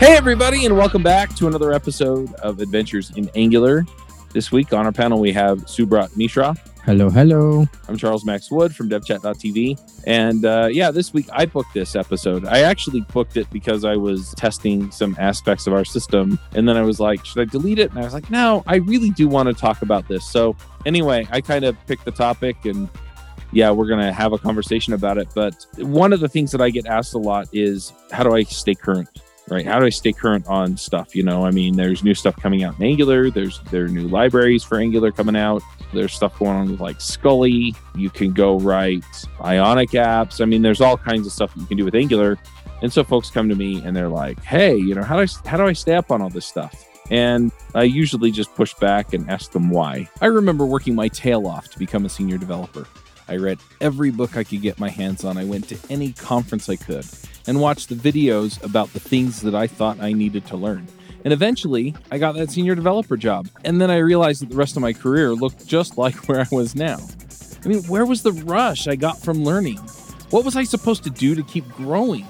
Hey, everybody, and welcome back to another episode of Adventures in Angular. This week on our panel, we have Subrat Mishra. Hello, hello. I'm Charles Max Wood from devchat.tv. And uh, yeah, this week I booked this episode. I actually booked it because I was testing some aspects of our system. And then I was like, should I delete it? And I was like, no, I really do want to talk about this. So anyway, I kind of picked the topic and yeah, we're going to have a conversation about it. But one of the things that I get asked a lot is how do I stay current? Right? How do I stay current on stuff? You know, I mean, there's new stuff coming out in Angular. There's there are new libraries for Angular coming out. There's stuff going on with like Scully. You can go write Ionic apps. I mean, there's all kinds of stuff you can do with Angular. And so folks come to me and they're like, "Hey, you know, how do I how do I stay up on all this stuff?" And I usually just push back and ask them why. I remember working my tail off to become a senior developer. I read every book I could get my hands on. I went to any conference I could and watched the videos about the things that I thought I needed to learn. And eventually, I got that senior developer job. And then I realized that the rest of my career looked just like where I was now. I mean, where was the rush I got from learning? What was I supposed to do to keep growing?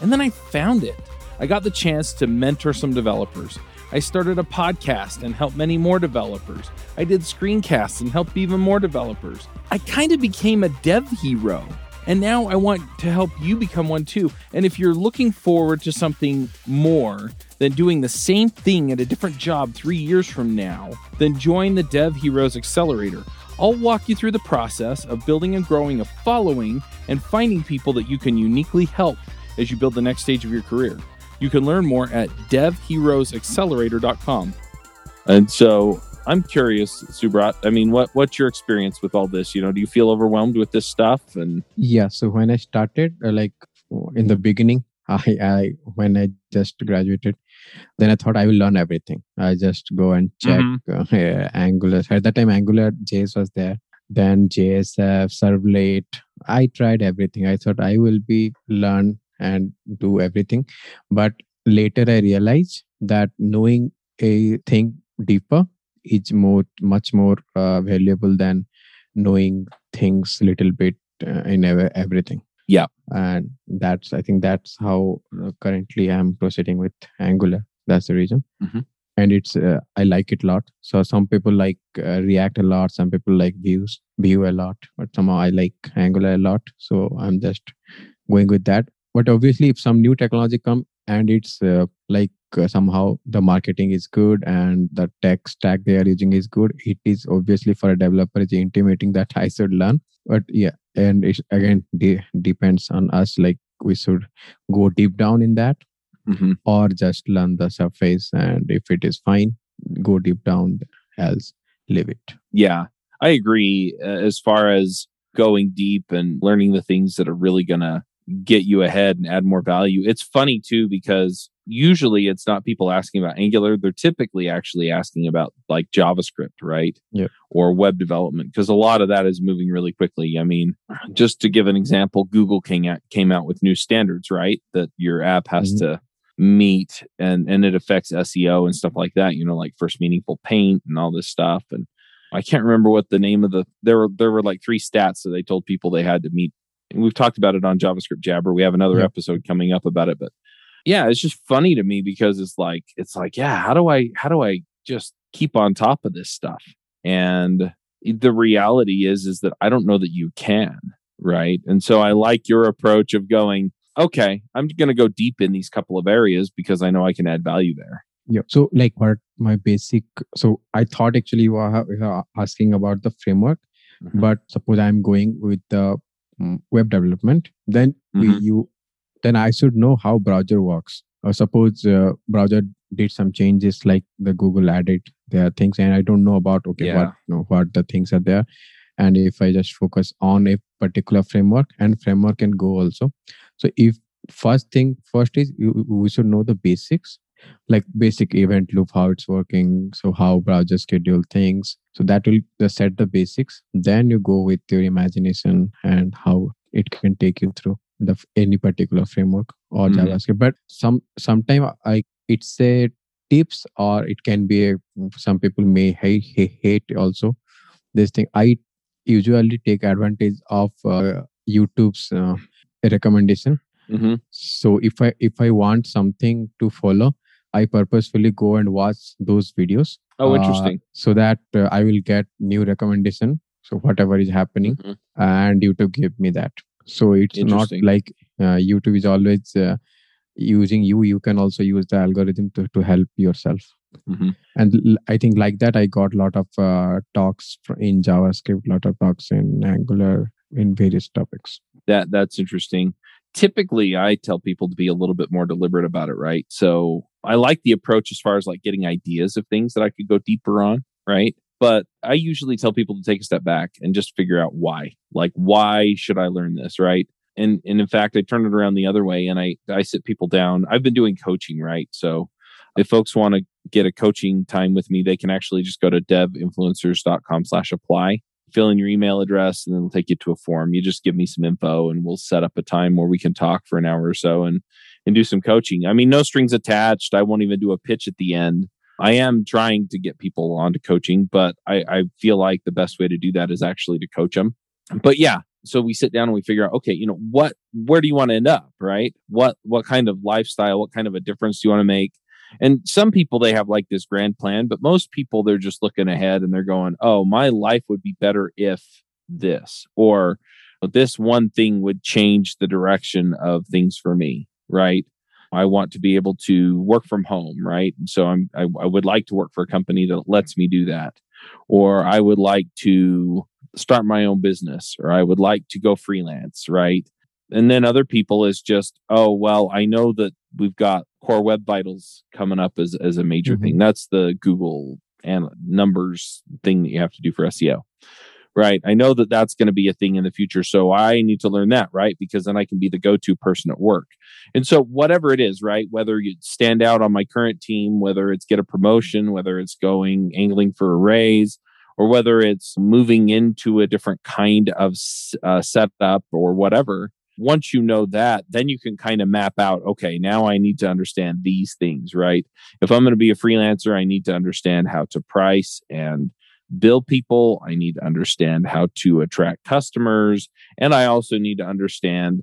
And then I found it. I got the chance to mentor some developers. I started a podcast and helped many more developers. I did screencasts and helped even more developers. I kind of became a dev hero. And now I want to help you become one too. And if you're looking forward to something more than doing the same thing at a different job three years from now, then join the Dev Heroes Accelerator. I'll walk you through the process of building and growing a following and finding people that you can uniquely help as you build the next stage of your career. You can learn more at devheroesaccelerator.com. And so I'm curious, Subrat. I mean, what what's your experience with all this? You know, do you feel overwhelmed with this stuff? And yeah, so when I started, uh, like in the beginning, I, I when I just graduated, then I thought I will learn everything. I just go and check mm-hmm. uh, yeah, Angular. At that time, Angular JS was there. Then JSF, Servlet. I tried everything. I thought I will be learn and do everything, but later I realized that knowing a thing deeper is more much more uh, valuable than knowing things little bit uh, in everything. Yeah. And that's i think that's how uh, currently i'm proceeding with angular. That's the reason. Mm-hmm. and it's uh, i like it a lot. So some people like uh, react a lot. Some people like views Vue a lot. But somehow i like angular a lot. So i'm just going with that. But obviously if some new technology come and it's uh, like uh, somehow the marketing is good and the tech stack they are using is good. It is obviously for a developer is intimating that i should learn. But yeah and it again de- depends on us like we should go deep down in that mm-hmm. or just learn the surface and if it is fine go deep down else leave it. Yeah i agree uh, as far as going deep and learning the things that are really gonna get you ahead and add more value. It's funny too because usually it's not people asking about Angular. They're typically actually asking about like JavaScript, right? Yeah. Or web development because a lot of that is moving really quickly. I mean, just to give an example, Google came out, came out with new standards, right? That your app has mm-hmm. to meet and and it affects SEO and stuff like that, you know, like first meaningful paint and all this stuff and I can't remember what the name of the there were there were like three stats that they told people they had to meet we've talked about it on JavaScript Jabber. We have another episode coming up about it, but yeah, it's just funny to me because it's like it's like yeah, how do I how do I just keep on top of this stuff? And the reality is is that I don't know that you can, right? And so I like your approach of going, okay, I'm going to go deep in these couple of areas because I know I can add value there. Yeah. So like what my basic so I thought actually you were asking about the framework, mm-hmm. but suppose I'm going with the web development then mm-hmm. we, you then i should know how browser works or suppose uh, browser did some changes like the google added their things and i don't know about okay yeah. what you know, what the things are there and if i just focus on a particular framework and framework can go also so if first thing first is you, we should know the basics like basic event loop how it's working so how browser schedule things. So that will just set the basics. Then you go with your imagination and how it can take you through the any particular framework or mm-hmm. javascript. But some sometime i it's a tips or it can be a, some people may hate, hate also. This thing i usually take advantage of uh, youtube's uh, recommendation. Mhm. So if I if I want something to follow, I purposefully go and watch those videos Oh, Uh, interesting. so that uh, I will get new recommendation. So whatever is happening, Mhm. and YouTube give me that. So it's not like uh, YouTube is always uh, using you. You can also use the algorithm to, to help yourself. Mhm. And l- I think like that, I got a lot of uh, talks in JavaScript, lot of talks in Angular, in various topics. That that's interesting. Typically, I tell people to be a little bit more deliberate about it, right? So I like the approach as far as like getting ideas of things that I could go deeper on, right? But I usually tell people to take a step back and just figure out why. Like, why should I learn this, right? And and in fact, I turn it around the other way and I I sit people down. I've been doing coaching, right? So if folks want to get a coaching time with me, they can actually just go to devinfluencers.com slash apply fill in your email address and then it'll take you to a form. You just give me some info and we'll set up a time where we can talk for an hour or so and and do some coaching. I mean, no strings attached. I won't even do a pitch at the end. I am trying to get people onto coaching, but I, I feel like the best way to do that is actually to coach them. But yeah, so we sit down and we figure out, okay, you know, what where do you want to end up, right? What what kind of lifestyle, what kind of a difference do you want to make? And some people they have like this grand plan, but most people they're just looking ahead and they're going, "Oh, my life would be better if this," or "This one thing would change the direction of things for me." Right? I want to be able to work from home, right? And so I'm I, I would like to work for a company that lets me do that, or I would like to start my own business, or I would like to go freelance, right? And then other people is just, oh well, I know that we've got core web vitals coming up as as a major Mhm. thing. That's the Google and numbers thing that you have to do for SEO. Right. I know that that's going to be a thing in the future. So I need to learn that, right? Because then I can be the go to person at work. And so, whatever it is, right? Whether you stand out on my current team, whether it's get a promotion, whether it's going angling for a raise, or whether it's moving into a different kind of uh, setup or whatever, once you know that, then you can kind of map out, okay, now I need to understand these things, right? If I'm going to be a freelancer, I need to understand how to price and bill people. I need to understand how to attract customers. And I also need to understand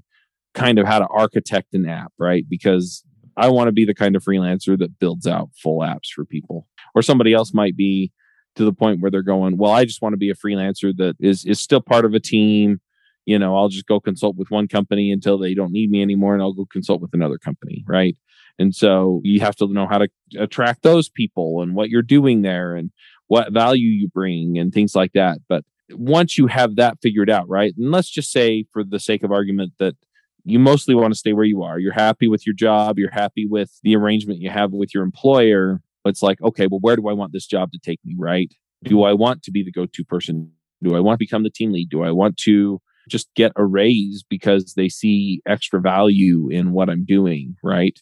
kind of how to architect an app, right? Because I want to be the kind of freelancer that builds out full apps for people. Or somebody else might be to the point where they're going, well, I just want to be a freelancer that is is still part of a team. You know, I'll just go consult with one company until they don't need me anymore and I'll go consult with another company, right? And so you have to know how to attract those people and what you're doing there and what value you bring and things like that. But once you have that figured out, right? And let's just say, for the sake of argument, that you mostly want to stay where you are. You're happy with your job. You're happy with the arrangement you have with your employer. It's like, okay, well, where do I want this job to take me, right? Do I want to be the go to person? Do I want to become the team lead? Do I want to just get a raise because they see extra value in what I'm doing, right?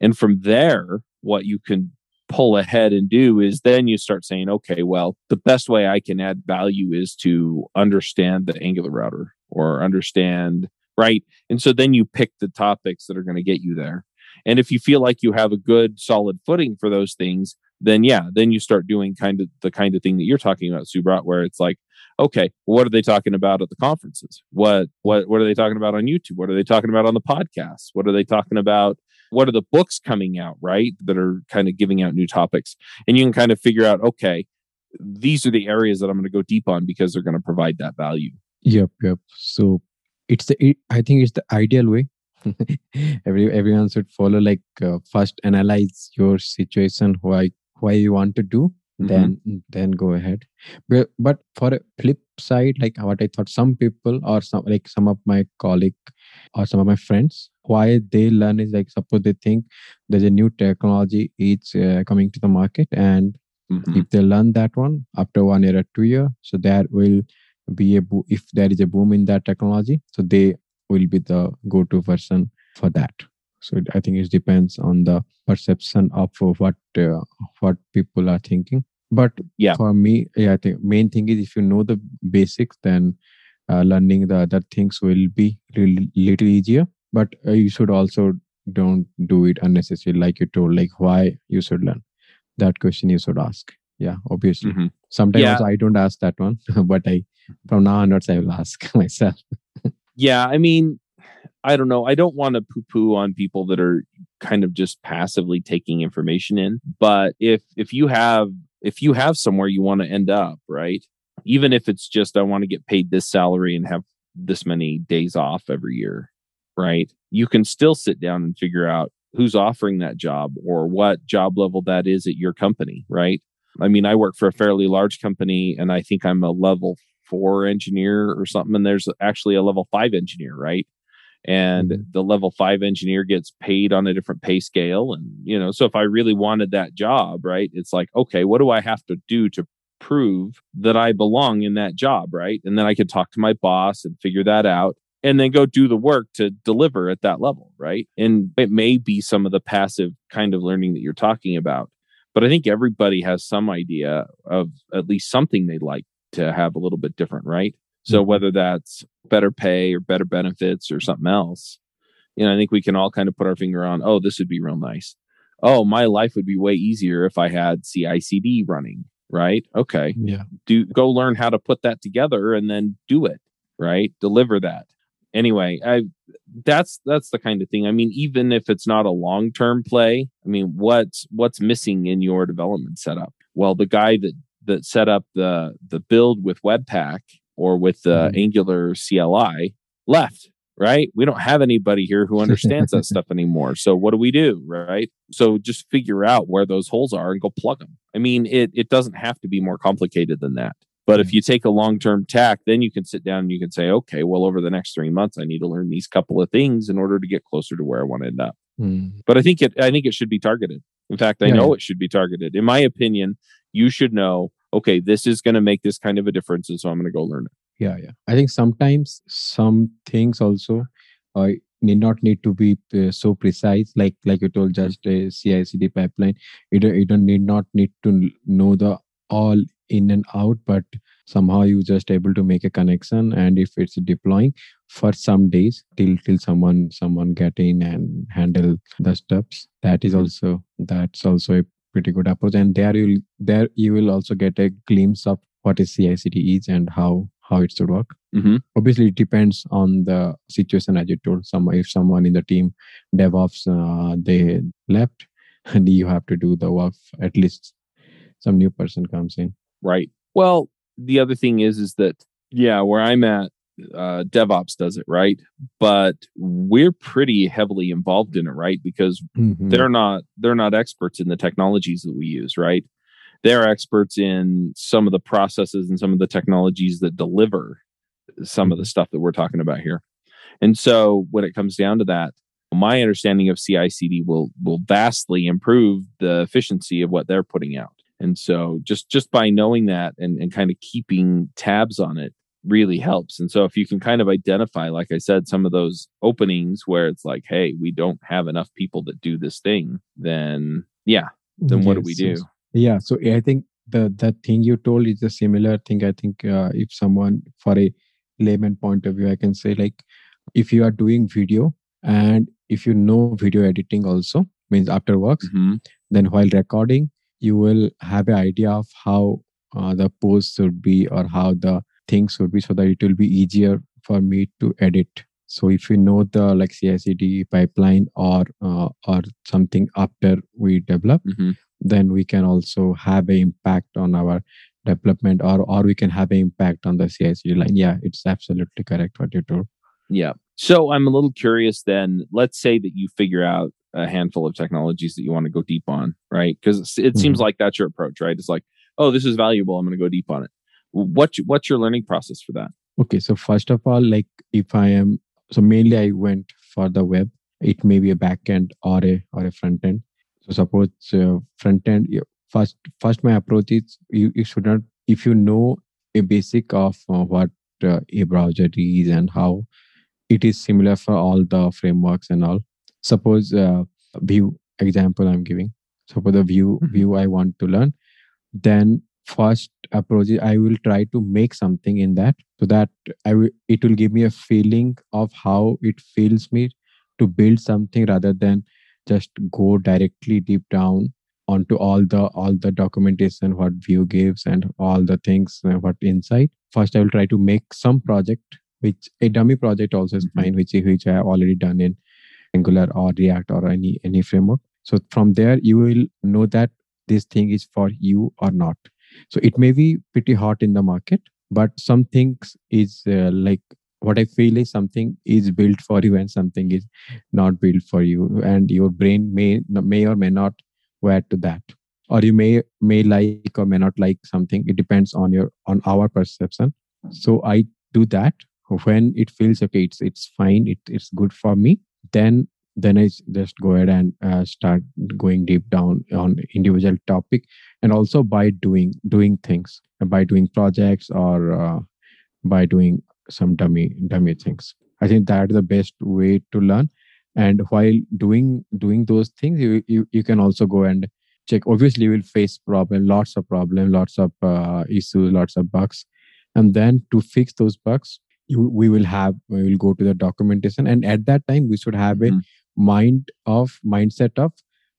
And from there, what you can pull ahead and do is then you start saying, okay, well, the best way I can add value is to understand the Angular router or understand, right? And so then you pick the topics that are going to get you there. And if you feel like you have a good solid footing for those things, then yeah, then you start doing kind of the kind of thing that you're talking about, Subrat, where it's like, okay, what are they talking about at the conferences? What what what are they talking about on YouTube? What are they talking about on the podcasts? What are they talking about? What are the books coming out, right? That are kind of giving out new topics. And you can kind of figure out, okay, these are the areas that I'm going to go deep on because they're going to provide that value. Yep, yep. So it's the it, I think it's the ideal way. Every everyone should follow like uh, first analyze your situation, why why you want to do, Mhm. then then go ahead. But but for a flip side, like what I thought, some people or some like some of my colleague or some of my friends, why they learn is like suppose they think there's a new technology it's uh, coming to the market and Mhm. if they learn that one after one year or two year so there will be a bo- if there is a boom in that technology so they will be the go-to person for that so i think it depends on the perception of what uh, what people are thinking but Yeah. for me yeah i think main thing is if you know the basics then uh, learning the other things will be really little easier but uh, you should also don't do it unnecessarily like you told like why you should learn that question you should ask yeah obviously Mhm. sometimes Yeah. i don't ask that one but i from now onwards i will ask myself Yeah, I mean, I don't know. I don't want to poo poo on people that are kind of just passively taking information in. But if if you have if you have somewhere you want to end up, right? Even if it's just I want to get paid this salary and have this many days off every year, right? You can still sit down and figure out who's offering that job or what job level that is at your company, right? I mean, I work for a fairly large company and I think I'm a level four engineer or something. And there's actually a level five engineer, right? And mm-hmm. the level five engineer gets paid on a different pay scale. And, you know, so if I really wanted that job, right, it's like, okay, what do I have to do to prove that I belong in that job, right? And then I could talk to my boss and figure that out and then go do the work to deliver at that level, right? And it may be some of the passive kind of learning that you're talking about. But I think everybody has some idea of at least something they'd like to have a little bit different, right? So mm-hmm. whether that's better pay or better benefits or something else, you know, I think we can all kind of put our finger on, oh, this would be real nice. Oh, my life would be way easier if I had CI/CD running, right? Okay, yeah. Do go learn how to put that together and then do it, right? Deliver that anyway, I that's that's the kind of thing. I mean, even if it's not a long term play, I mean, what's what's missing in your development setup? Well, the guy that that set up the the build with Webpack or with the mm-hmm. Angular CLI left. Right. We don't have anybody here who understands that stuff anymore. So what do we do? Right. So just figure out where those holes are and go plug them. I mean, it, it doesn't have to be more complicated than that. But if you take a long term tack, then you can sit down and you can say, okay, well, over the next three months, I need to learn these couple of things in order to get closer to where I want to end up. Mm. But I think it, I think it should be targeted. In fact, I yeah, know it should be targeted. In my opinion, you should know, okay, this is going to make this kind of a difference, and so I'm going to go learn it. Yeah, yeah. I think sometimes some things also uh, need not need to be uh, so precise. Like like you told, just a CI/CD pipeline. You don't, you don't need not need to know the all in and out but somehow you just able to make a connection and if it's deploying for some days till till someone someone get in and handle the steps that is also that's also a pretty good approach and there you'll there you will also get a glimpse of what is CI/CD is and how how it should work. Mm-hmm. Obviously, it depends on the situation. As you told, some if someone in the team DevOps uh, they left, and you have to do the work. At least some new person comes in. Right. Well, the other thing is, is that, yeah, where I'm at, uh, DevOps does it, right? But we're pretty heavily involved in it, right? Because mm-hmm. they're not, they're not experts in the technologies that we use, right? They're experts in some of the processes and some of the technologies that deliver some of the mm-hmm. stuff that we're talking about here. And so when it comes down to that, my understanding of CI/CD will will vastly improve the efficiency of what they're putting out. And so just just by knowing that and, and kind of keeping tabs on it really helps. And so if you can kind of identify, like I said, some of those openings where it's like, hey, we don't have enough people that do this thing, then yeah, then yes, what do we do? Yes. Yeah. So I think the that thing you told is a similar thing. I think uh, if someone for a layman point of view, I can say like if you are doing video and if you know video editing also means after works, mm-hmm. then while recording you will have an idea of how uh, the post should be or how the things would be so that it will be easier for me to edit so if you know the like CI/CD pipeline or uh, or something after we develop, mm-hmm. then we can also have an impact on our development, or or we can have an impact on the CI/CD line. Yeah, it's absolutely correct what you told. Yeah. So I'm a little curious. Then let's say that you figure out a handful of technologies that you want to go deep on, right? Because it mm-hmm. seems like that's your approach, right? It's like, oh, this is valuable. I'm going to go deep on it. What's what's your learning process for that? Okay, so first of all, like if I am so mainly I went for the web. It may be a backend or a or a front end. So suppose uh, front end. First, first my approach is you, you should not if you know a basic of uh, what uh, a browser is and how it is similar for all the frameworks and all suppose uh, Vue example i'm giving so for the Vue mm-hmm. Vue i want to learn then first approach i will try to make something in that so that i will it will give me a feeling of how it feels me to build something rather than just go directly deep down onto all the all the documentation what Vue gives and all the things uh, what insight first i will try to make some project which a dummy project also is Mhm. fine, which which I have already done in Angular or React or any any framework. So from there, you will know that this thing is for you or not. So it may be pretty hot in the market, but some things is uh, like what I feel is something is built for you and something is not built for you, and your brain may may or may not wear to that, or you may may like or may not like something. It depends on your on our perception. So I do that when it feels okay. It's it's fine. It, it's good for me. Then then i just go ahead and uh, start going deep down on individual topic, and also by doing doing things, by doing projects or uh, by doing some dummy dummy things. I think that's the best way to learn. And while doing doing those things, you you, you can also go and check. Obviously, you will face problem, lots of problem, lots of uh, issues, lots of bugs, and then to fix those bugs, you we will have we will go to the documentation, and at that time we should have a Mhm. Mind of mindset of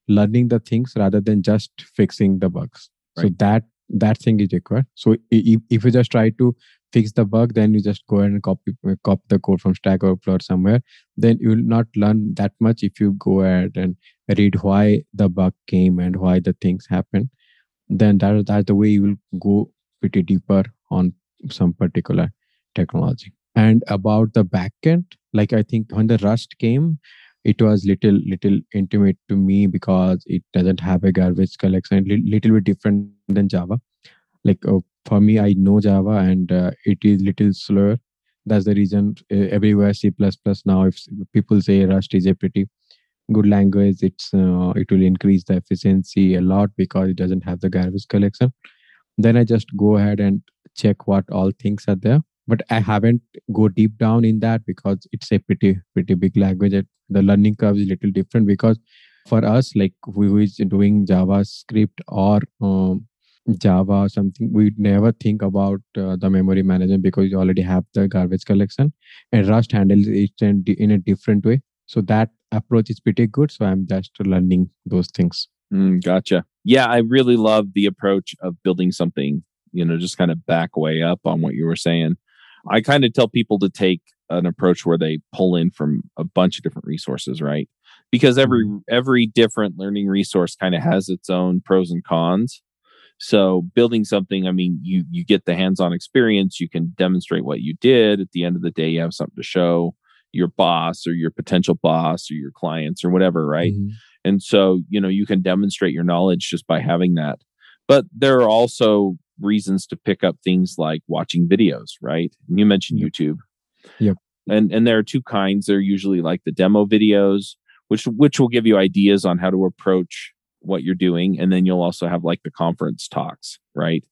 learning the things rather than just fixing the bugs. So that that thing is required. So if, if you just try to fix the bug then you just go ahead and copy copy the code from stack overflow or somewhere. Then you will not learn that much if you go ahead and read why the bug came and why the things happen then that that's the way you will go pretty deeper on some particular technology. And about the backend like i think when the rust came it was little little intimate to me because it doesn't have a garbage collection li- little bit different than java. Like uh, for me i know java and uh, it is little slower. That's the reason uh, everywhere c++ now if people say rust is a pretty good language it's uh, it will increase the efficiency a lot because it doesn't have the garbage collection. Then i just go ahead and check what all things are there but i haven't go deep down in that because it's a pretty pretty big language the learning curve is a little different because for us like who is doing javascript or um, java or something we never think about uh, the memory management because you already have the garbage collection and rust handles it in, in a different way so that approach is pretty good so i'm just learning those things Mm, gotcha. Yeah, I really love the approach of building something, you know, just kind of back way up on what you were saying. I kind of tell people to take an approach where they pull in from a bunch of different resources, right? Because every every different learning resource kind of has its own pros and cons. So building something, I mean, you you get the hands-on experience, you can demonstrate what you did. At the end of the day, you have something to show your boss or your potential boss or your clients or whatever, right? Mhm. And so, you know, you can demonstrate your knowledge just by having that. But there are also reasons to pick up things like watching videos, right? You mentioned Yep. YouTube. Yep. And and there are two kinds. They're usually like the demo videos, which which will give you ideas on how to approach what you're doing. And then you'll also have like the conference talks, right?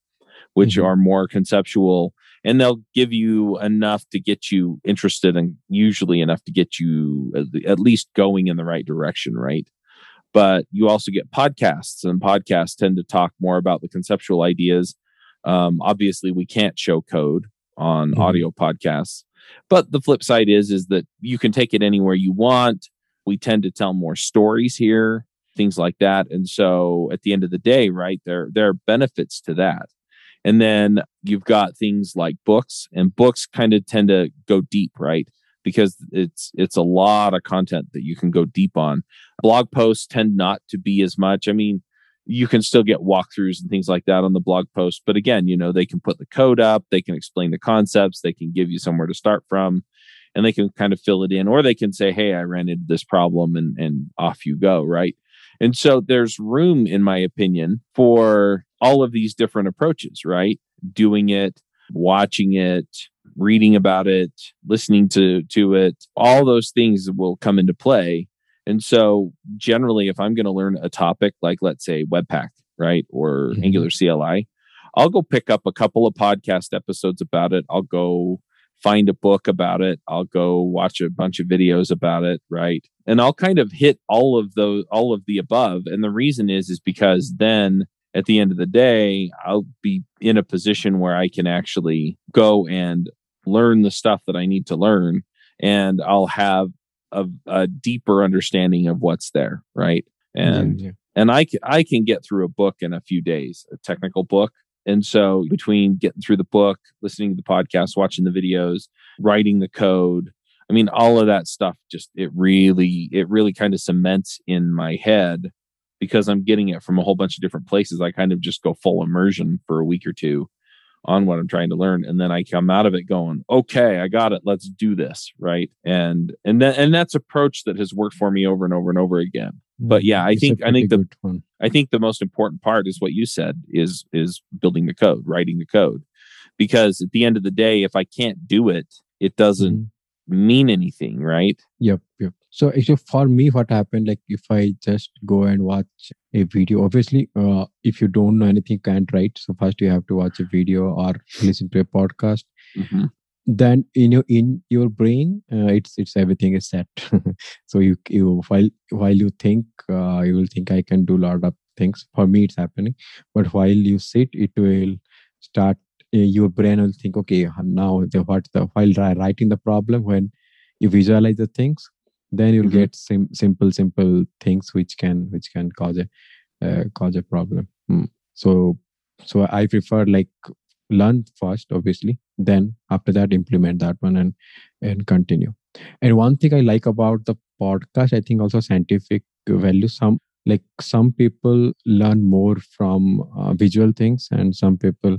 Which Mhm. are more conceptual and they'll give you enough to get you interested and usually enough to get you at least going in the right direction, right? but you also get podcasts and podcasts tend to talk more about the conceptual ideas um, obviously we can't show code on Mhm. audio podcasts but the flip side is is that you can take it anywhere you want. We tend to tell more stories here things like that. And so at the end of the day right there there are benefits to that. And then you've got things like books and books kind of tend to go deep right? Because it's it's a lot of content that you can go deep on. Blog posts tend not to be as much. I mean you can still get walkthroughs and things like that on the blog post but again you know they can put the code up they can explain the concepts they can give you somewhere to start from and they can kind of fill it in or they can say hey i ran into this problem and and off you go right? And so there's room in my opinion for all of these different approaches right? Doing it watching it reading about it listening to to it all those things will come into play and so generally if i'm going to learn a topic like let's say webpack right or Mhm. angular cli i'll go pick up a couple of podcast episodes about it. I'll go find a book about it. I'll go watch a bunch of videos about it right? And i'll kind of hit all of those all of the above. And the reason is is because then at the end of the day i'll be in a position where i can actually go and learn the stuff that i need to learn. And i'll have a, a deeper understanding of what's there right and Yeah, yeah. and I can, I can get through a book in a few days, a technical book, And so between getting through the book, listening to the podcast, watching the videos, writing the code, I mean, all of that stuff just, it really, it really kind of cements in my head because I'm getting it from a whole bunch of different places. I kind of just go full immersion for a week or two on what I'm trying to learn. And then I come out of it going, okay, I got it. Let's do this. Right. And, and then, and that's approach that has worked for me over and over and over again. But yeah, I It's think, I think the, one. I think the most important part is what you said is is building the code, writing the code. Because at the end of the day, if I can't do it, it doesn't Mhm. mean anything, right? Yep, yep. So actually, for me, what happened, like if I just go and watch a video, obviously, uh, if you don't know anything, you can't write. So first, you have to watch a video or listen to a podcast. Mhm. Then in your in your brain, uh, it's it's everything is set. so you you while while you think, uh, you will think I can do a lot of things. For me, it's happening. But while you sit, it will start. Uh, your brain will think, okay, now the what the while writing the problem when you visualize the things then you'll Mhm. get sim- simple simple things which can which can cause a uh, cause a problem Hmm. so so i prefer like learn first obviously then after that implement that one and and continue and one thing i like about the podcast i think also scientific value some like some people learn more from uh, visual things and some people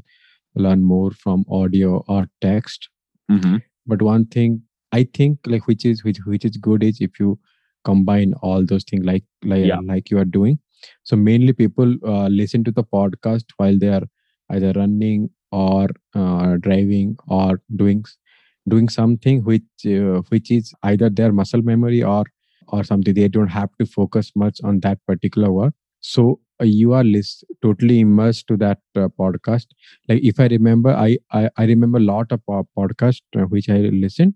learn more from audio or text Mhm. but one thing i think like which is which which is good is if you combine all those things like like Yeah. like you are doing. So mainly people uh, listen to the podcast while they are either running or uh, driving or doing doing something which uh, which is either their muscle memory or or something. They don't have to focus much on that particular work. So uh, you are list, totally immersed to that uh, podcast. Like if i remember i i, I remember a lot of uh, podcast uh, which i listened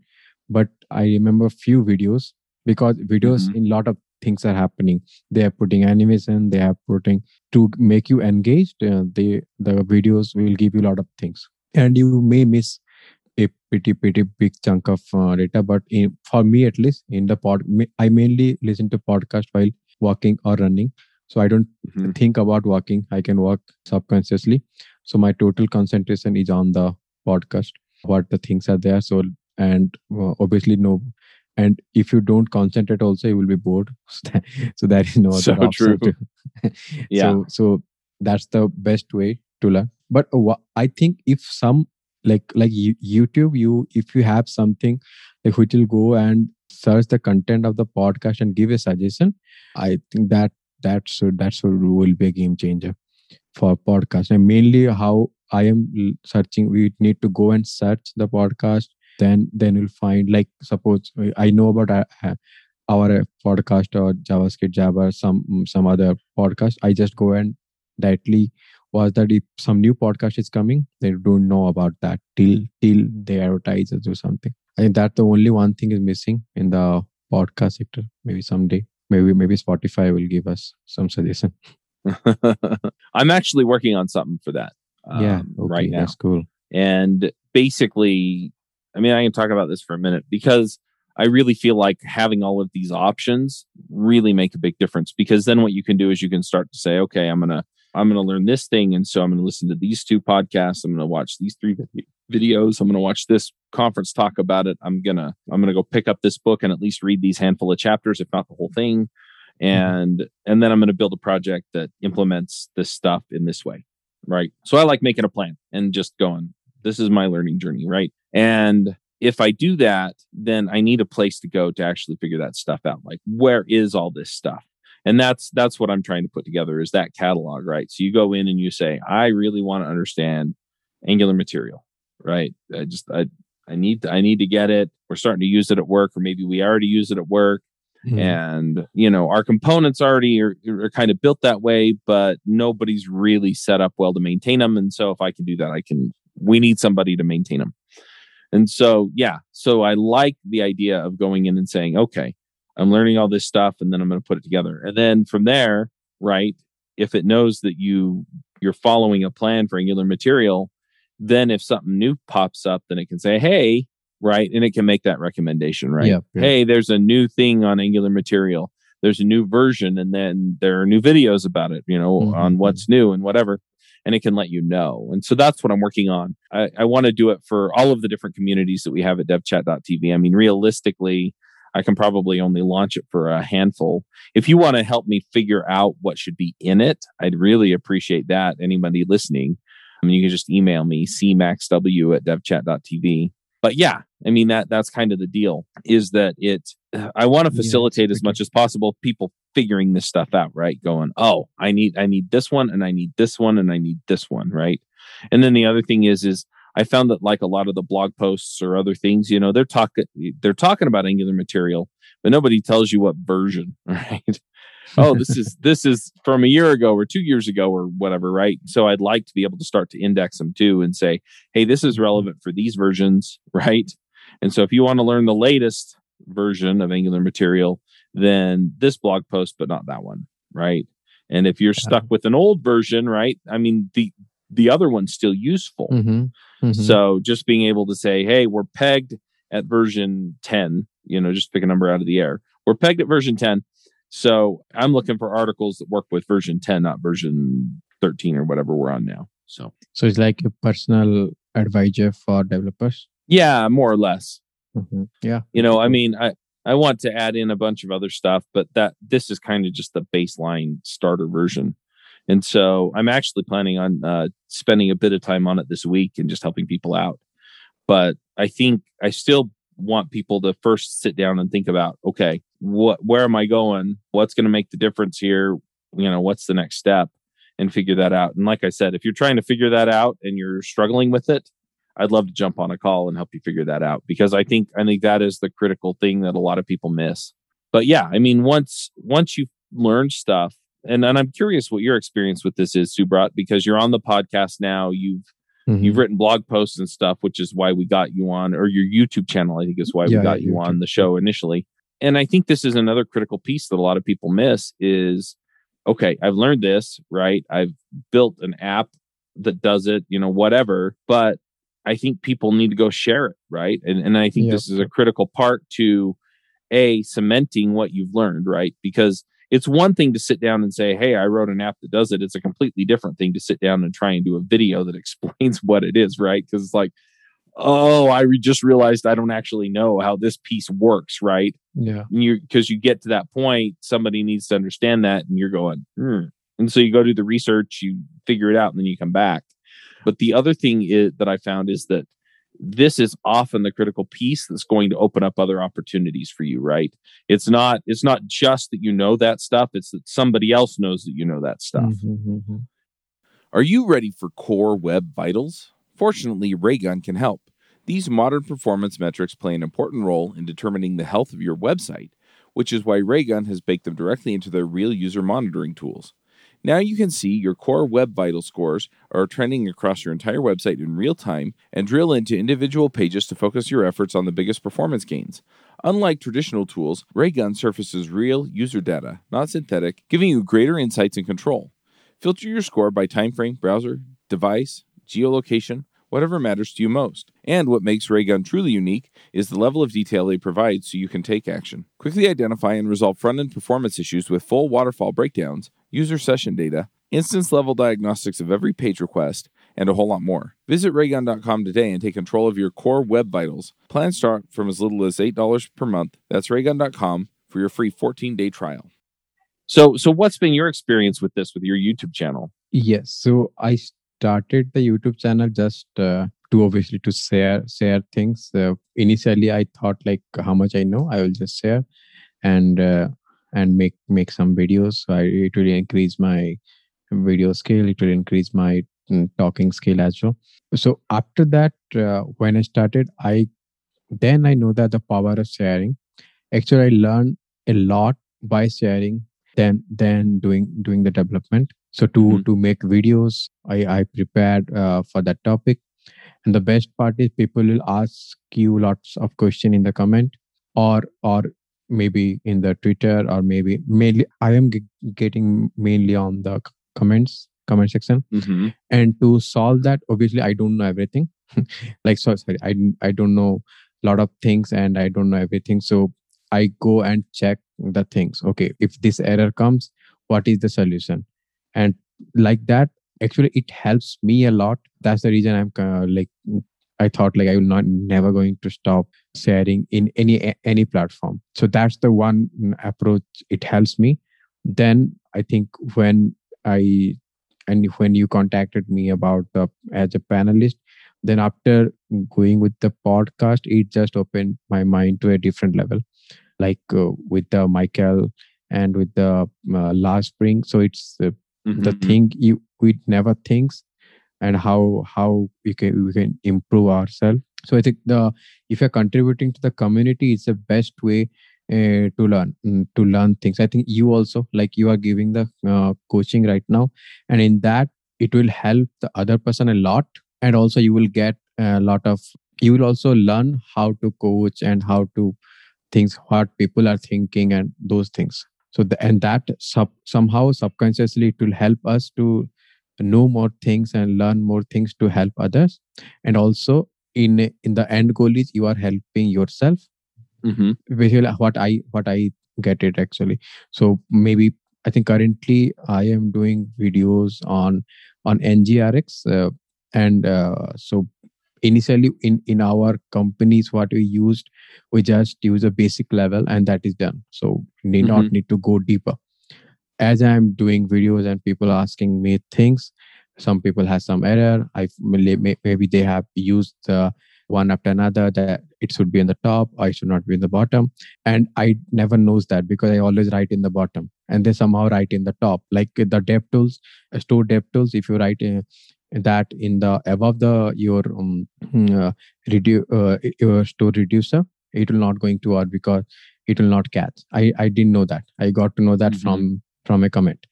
but i remember few videos because videos Mhm. in lot of things are happening. They are putting animation they are putting to make you engaged uh, they the videos will give you a lot of things. And you may miss a pretty pretty big chunk of uh, data but in, for me at least in the pod i mainly listen to podcast while walking or running. So i don't Mhm. think about walking. I can walk subconsciously. So my total concentration is on the podcast what the things are there. So and uh, obviously no and if you don't concentrate also you will be bored so there is no other So option true. to- Yeah. so so that's the best way to learn but i think if some like like youtube you if you have something like which will go and search the content of the podcast and give a suggestion i think that that should that should will be a game changer for podcast and mainly how i am searching we need to go and search the podcast then then you'll find like suppose uh, i know about uh, uh, our podcast or javascript java some some other podcast. I just go and directly was that if some new podcast is coming they don't know about that till till they advertise or do something. I think that the only one thing is missing in the podcast sector. Maybe someday maybe maybe spotify will give us some suggestion. I'm actually working on something for that. yeah um, okay, right now. that's cool. And basically, I mean, I can talk about this for a minute because I really feel like having all of these options really make a big difference because then what you can do is you can start to say, okay, I'm going to, I'm going to learn this thing. And so I'm going to listen to these two podcasts. I'm going to watch these three videos. I'm going to watch this conference talk about it. I'm going to, I'm going to go pick up this book and at least read these handful of chapters, if not the whole thing. Mm-hmm. And, and then I'm going to build a project that implements this stuff in this way. Right. So I like making a plan and just going, this is my learning journey. Right. And if I do that, then I need a place to go to actually figure that stuff out. Like, where is all this stuff? And that's that's what I'm trying to put together is that catalog, right? So you go in and you say, I really want to understand Angular material, right? I just I I need to, I need to get it. We're starting to use it at work, or maybe we already use it at work Mhm. and you know our components already are, are kind of built that way but nobody's really set up well to maintain them and so if i can do that i can we need somebody to maintain them. And so yeah so i like the idea of going in and saying okay i'm learning all this stuff and then i'm going to put it together. And then from there right if it knows that you you're following a plan for angular material then if something new pops up then it can say hey right and it can make that recommendation right? Yep. hey there's a new thing on angular material. There's a new version and then there are new videos about it you know Mhm, on what's new and whatever and it can let you know. And so that's what I'm working on. I, I want to do it for all of the different communities that we have at devchat.tv. I mean, realistically, I can probably only launch it for a handful. If you want to help me figure out what should be in it, I'd really appreciate that. Anybody listening, I mean, you can just email me, cmaxw at devchat.tv. But yeah, I mean, that that's kind of the deal is that it, uh, I want to facilitate yeah, as much as possible people figuring this stuff out, right? Going, oh, I need, I need this one and I need this one and I need this one, right? And then the other thing is, is I found that like a lot of the blog posts or other things, you know, they're talking they're talking about Angular material, but nobody tells you what version, right? Oh, this is this is from a year ago or two years ago or whatever, right? So I'd like to be able to start to index them too and say, hey, this is relevant for these versions, right? And so if you want to learn the latest version of Angular material, then this blog post, but not that one, right? And if you're stuck with an old version, right? I mean, the the other one's still useful. Mm-hmm. Mm-hmm. So just being able to say, hey, we're pegged at version 10, you know, just pick a number out of the air. We're pegged at version 10. So I'm looking for articles that work with version 10, not version 13 or whatever we're on now. So, so it's like a personal advisor for developers. Yeah, more or less. Mm-hmm. Yeah. You know, I mean, I, I want to add in a bunch of other stuff, but that this is kind of just the baseline starter version. And so I'm actually planning on uh, spending a bit of time on it this week and just helping people out. But I think I still want people to first sit down and think about, okay, what, where am I going? What's going to make the difference here? You know, what's the next step and figure that out. And like I said, if you're trying to figure that out and you're struggling with it, I'd love to jump on a call and help you figure that out because I think, I think that is the critical thing that a lot of people miss. But yeah, I mean, once, once you learn stuff, and and I'm curious what your experience with this is, Subrat, because you're on the podcast now. You've mm-hmm. you've written blog posts and stuff, which is why we got you on, or your YouTube channel. I think is why yeah, we got you YouTube. on the show initially. And I think this is another critical piece that a lot of people miss is okay, I've learned this, right? I've built an app that does it, you know, whatever, but I think people need to go share it, right? And and I think yep. this is a critical part to a cementing what you've learned, right? Because it's one thing to sit down and say, Hey, I wrote an app that does it. It's a completely different thing to sit down and try and do a video that explains what it is, right? Because it's like, oh, I re- just realized I don't actually know how this piece works, right? Yeah. you because you get to that point, somebody needs to understand that, and you're going, hmm. and so you go do the research, you figure it out, and then you come back. But the other thing is, that I found is that this is often the critical piece that's going to open up other opportunities for you right it's not it's not just that you know that stuff it's that somebody else knows that you know that stuff mm-hmm, mm-hmm. are you ready for core web vitals fortunately raygun can help these modern performance metrics play an important role in determining the health of your website which is why raygun has baked them directly into their real user monitoring tools now you can see your core web vital scores are trending across your entire website in real time and drill into individual pages to focus your efforts on the biggest performance gains. Unlike traditional tools, Raygun surfaces real user data, not synthetic, giving you greater insights and control. Filter your score by time frame, browser, device, geolocation, whatever matters to you most. And what makes Raygun truly unique is the level of detail they provide so you can take action. Quickly identify and resolve front end performance issues with full waterfall breakdowns user session data, instance level diagnostics of every page request, and a whole lot more. Visit raygun.com today and take control of your core web vitals. Plans start from as little as $8 per month. That's raygun.com for your free 14-day trial. So so what's been your experience with this with your YouTube channel? Yes. So I started the YouTube channel just uh, to obviously to share share things. Uh, initially I thought like how much I know, I will just share and uh, and make make some videos. So I, it will increase my video scale it will increase my mm, talking scale as well. So after that uh, when i started i then i know that the power of sharing. Actually i learned a lot by sharing than than doing doing the development so to mm-hmm. to make videos i i prepared uh, for that topic. And the best part is people will ask you lots of question in the comment or or maybe in the twitter or maybe mainly i am g- getting mainly on the comments comment section. Mm-hmm. and to solve that obviously i don't know everything. Like so sorry i i don't know a lot of things and i don't know everything. So i go and check the things. Okay if this error comes what is the solution and like that actually it helps me a lot. That's the reason i'm uh, like i thought like i will not never going to stop sharing in any any platform. So that's the one approach it helps me. Then i think when i and when you contacted me about the as a panelist then after going with the podcast it just opened my mind to a different level. Like uh, with the michael and with the uh, last spring. So it's uh, mm-hmm. the thing you we never thinks and how how we can we can improve ourselves. So i think the if you're contributing to the community it's the best way uh, to learn mm, to learn things. I think you also like you are giving the uh, coaching right now and in that it will help the other person a lot and also you will get a lot of you will also learn how to coach and how to things what people are thinking and those things so the, and that sub, somehow subconsciously it will help us to know more things and learn more things to help others. And also in in the end goal is you are helping yourself. Mm-hmm. basically what i what i get it actually. So maybe i think currently i am doing videos on on ngrx uh, and uh, so initially in in our companies what we used we just use a basic level and that is done. So need mm-hmm. not need to go deeper. As i'm doing videos and people asking me things some people have some error. I maybe they have used the one after another that it should be in the top or it should not be in the bottom. And i never knows that because i always write in the bottom and they somehow write in the top. Like the dev tools store dev tools if you write in, that in the above the your um, uh, redu- uh, your store reducer it will not going to work because it will not catch. I i didn't know that. I got to know that mm-hmm. from from a comment.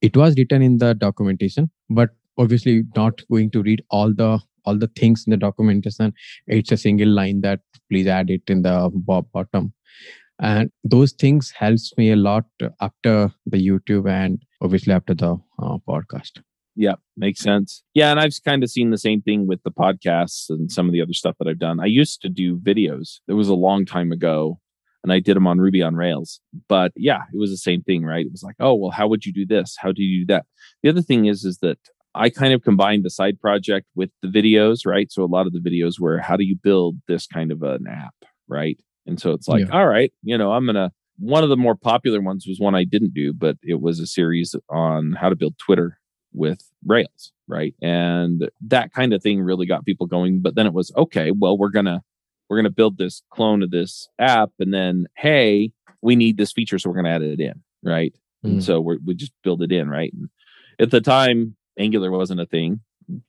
It was written in the documentation but obviously not going to read all the all the things in the documentation. It's a single line that please add it in the bottom. And those things helps me a lot after the youtube and obviously after the uh, podcast yeah, makes sense. Yeah, and I've kind of seen the same thing with the podcasts and some of the other stuff that I've done. I used to do videos. It was a long time ago, and I did them on Ruby on Rails. But yeah, it was the same thing, right? It was like, oh, well, how would you do this? How do you do that? The other thing is, is that I kind of combined the side project with the videos, right? So a lot of the videos were how do you build this kind of an app, right? And so it's like, yeah. all right, you know, I'm gonna. One of the more popular ones was one I didn't do, but it was a series on how to build Twitter with Rails, right? And that kind of thing really got people going. But then it was okay. Well, we're gonna we're gonna build this clone of this app, and then hey, we need this feature, so we're gonna add it in, right? Mm. And so we we just build it in, right? And at the time, Angular wasn't a thing.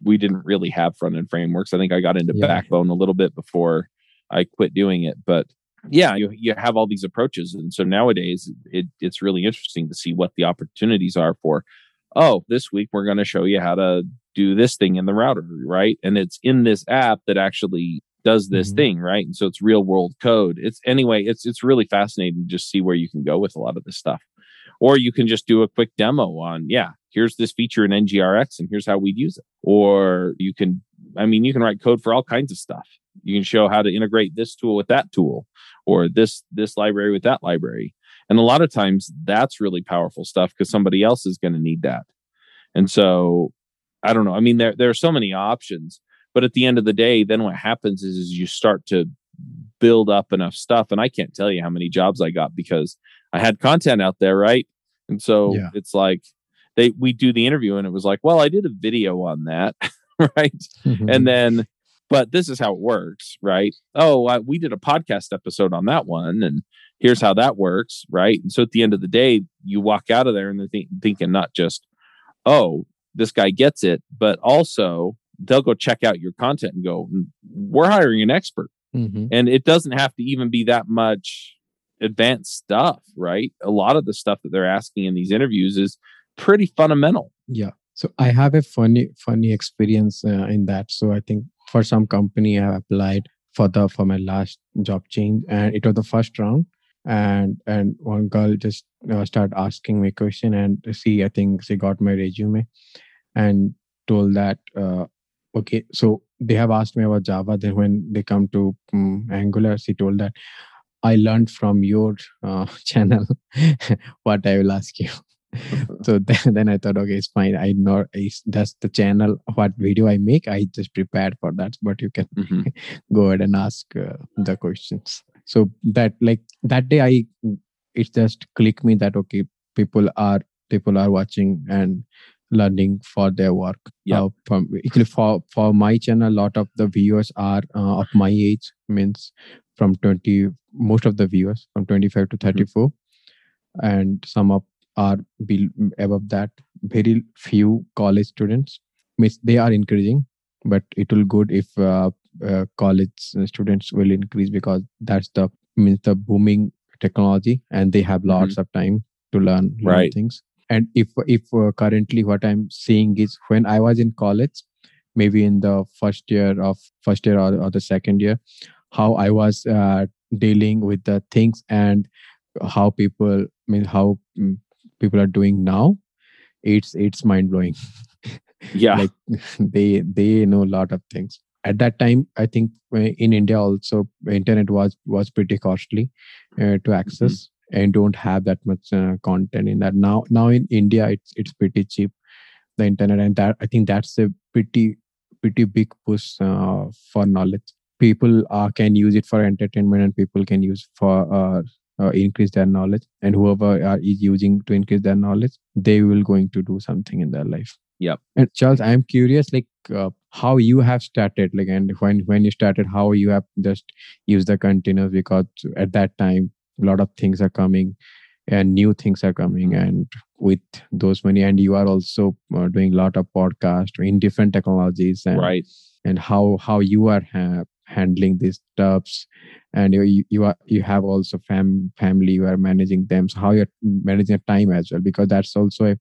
We didn't really have front end frameworks. I think I got into yeah. Backbone a little bit before I quit doing it, but yeah, you you have all these approaches, and so nowadays it, it's really interesting to see what the opportunities are for oh, this week we're going to show you how to do this thing in the router, right? And it's in this app that actually does this mm-hmm. thing, right? And so it's real world code. It's anyway, it's it's really fascinating to just see where you can go with a lot of this stuff. Or you can just do a quick demo on, yeah, here's this feature in NGRX and here's how we'd use it. Or you can, I mean, you can write code for all kinds of stuff. You can show how to integrate this tool with that tool or this this library with that library. And a lot of times that's really powerful stuff because somebody else is going to need that. And so I don't know. I mean, there, there are so many options, but at the end of the day, then what happens is, is you start to build up enough stuff. And I can't tell you how many jobs I got because I had content out there, right? And so yeah. it's like they we do the interview and it was like, well, I did a video on that, right? Mm-hmm. And then but this is how it works, right? Oh, I, we did a podcast episode on that one, and here's how that works, right? And so at the end of the day, you walk out of there and they're th- thinking not just, oh, this guy gets it, but also they'll go check out your content and go, we're hiring an expert. Mm-hmm. And it doesn't have to even be that much advanced stuff, right? A lot of the stuff that they're asking in these interviews is pretty fundamental. Yeah. So I have a funny, funny experience uh, in that. So I think for some company, I applied for the for my last job change, and it was the first round and and one girl just uh, started asking me question and see i think she got my resume and told that uh, okay so they have asked me about java then when they come to um, angular she told that i learned from your uh, channel what i will ask you so then, then I thought, okay, it's fine. I know it's, that's the channel. What video I make, I just prepared for that. But you can Mhm. go ahead and ask uh, the questions. So that like that day, I it just clicked me that okay, people are people are watching and learning for their work. Yeah. Uh, from for for my channel, a lot of the viewers are uh, of my age, means from twenty. Most of the viewers from twenty five to thirty four, and some of are be above that. Very few college students. Means they are increasing, but it will good if uh, uh, college students will increase because that's the means the booming technology and they have lots of time to learn, learn Right. things and if if uh, currently what i'm seeing is when i was in college maybe in the first year of first year or, or the second year how i was uh, dealing with the things and how people I mean how mm, people are doing now it's it's mind blowing Yeah. like they they know a lot of things at that time i think uh, in india also internet was was pretty costly uh, to access and don't have that much uh, content in that. Now now in india it's it's pretty cheap the internet and that i think that's a pretty pretty big push uh, for knowledge. People uh, can use it for entertainment and people can use for uh, uh, increase their knowledge. And whoever are, is using to increase their knowledge they will going to do something in their life Yep. and charles i am curious like uh, how you have started like and when when you started how you have just used the containers because at that time a lot of things are coming and new things are coming and with those many and you are also uh, doing a lot of podcast in different technologies and right. and how how you are ha- handling these stuffs and you you- you are you have also fam family you are managing them so how you're managing your time as well because that's also a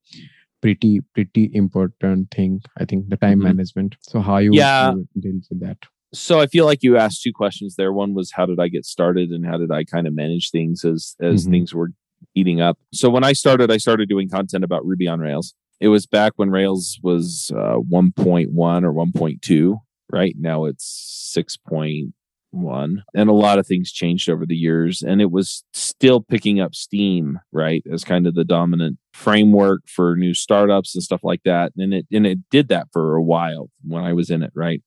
pretty pretty important thing i think the time Mhm. management so how you, Yeah. deal with that so I feel like you asked two questions there. One was how did I get started, and how did I kind of manage things as as Mhm. things were eating up. So when I started, I started doing content about Ruby on Rails. It was back when Rails was uh, 1.1 or 1.2. Right now it's 6.1, and a lot of things changed over the years, and it was still picking up steam. Right as kind of the dominant framework for new startups and stuff like that, and it and it did that for a while when I was in it. Right.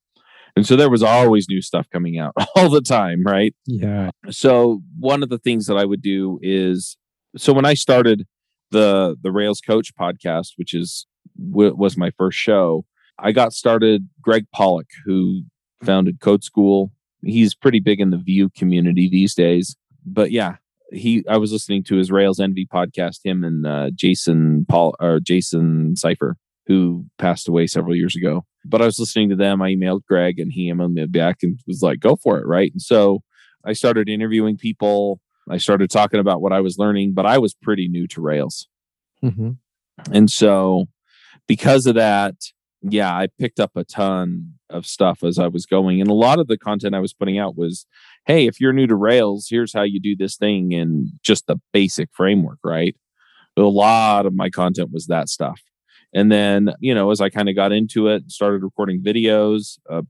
And so there was always new stuff coming out all the time, right? yeah So one of the things that I would do is so when I started the the Rails Coach podcast, which is w- was my first show, I got started Gregg Pollack who founded Code School. He's pretty big in the Vue community these days. But yeah, he I was listening to his Rails Envy podcast him and uh, Jason Paul or Jason Seifer who passed away several years ago. But I was listening to them. I emailed Greg and he emailed me back and was like, go for it. Right. And so I started interviewing people. I started talking about what I was learning, but I was pretty new to Rails. hmm And so because of that, yeah, I picked up a ton of stuff as I was going. And a lot of the content I was putting out was, hey, if you're new to Rails, here's how you do this thing and just the basic framework, right? A lot of my content was that stuff. And then, you know, as I kind of got into it, started recording videos a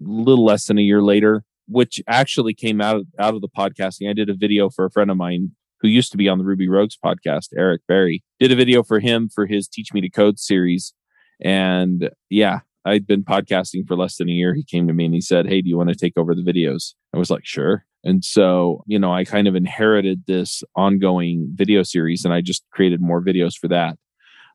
little less than a year later, which actually came out of, out of the podcasting. I did a video for a friend of mine who used to be on the Ruby Rogues podcast, Eric Berry. Did a video for him for his Teach Me to Code series. And yeah, I'd been podcasting for less than a year. He came to me and he said, Hey, do you want to take over the videos? I was like, Sure. And so, you know, I kind of inherited this ongoing video series and I just created more videos for that.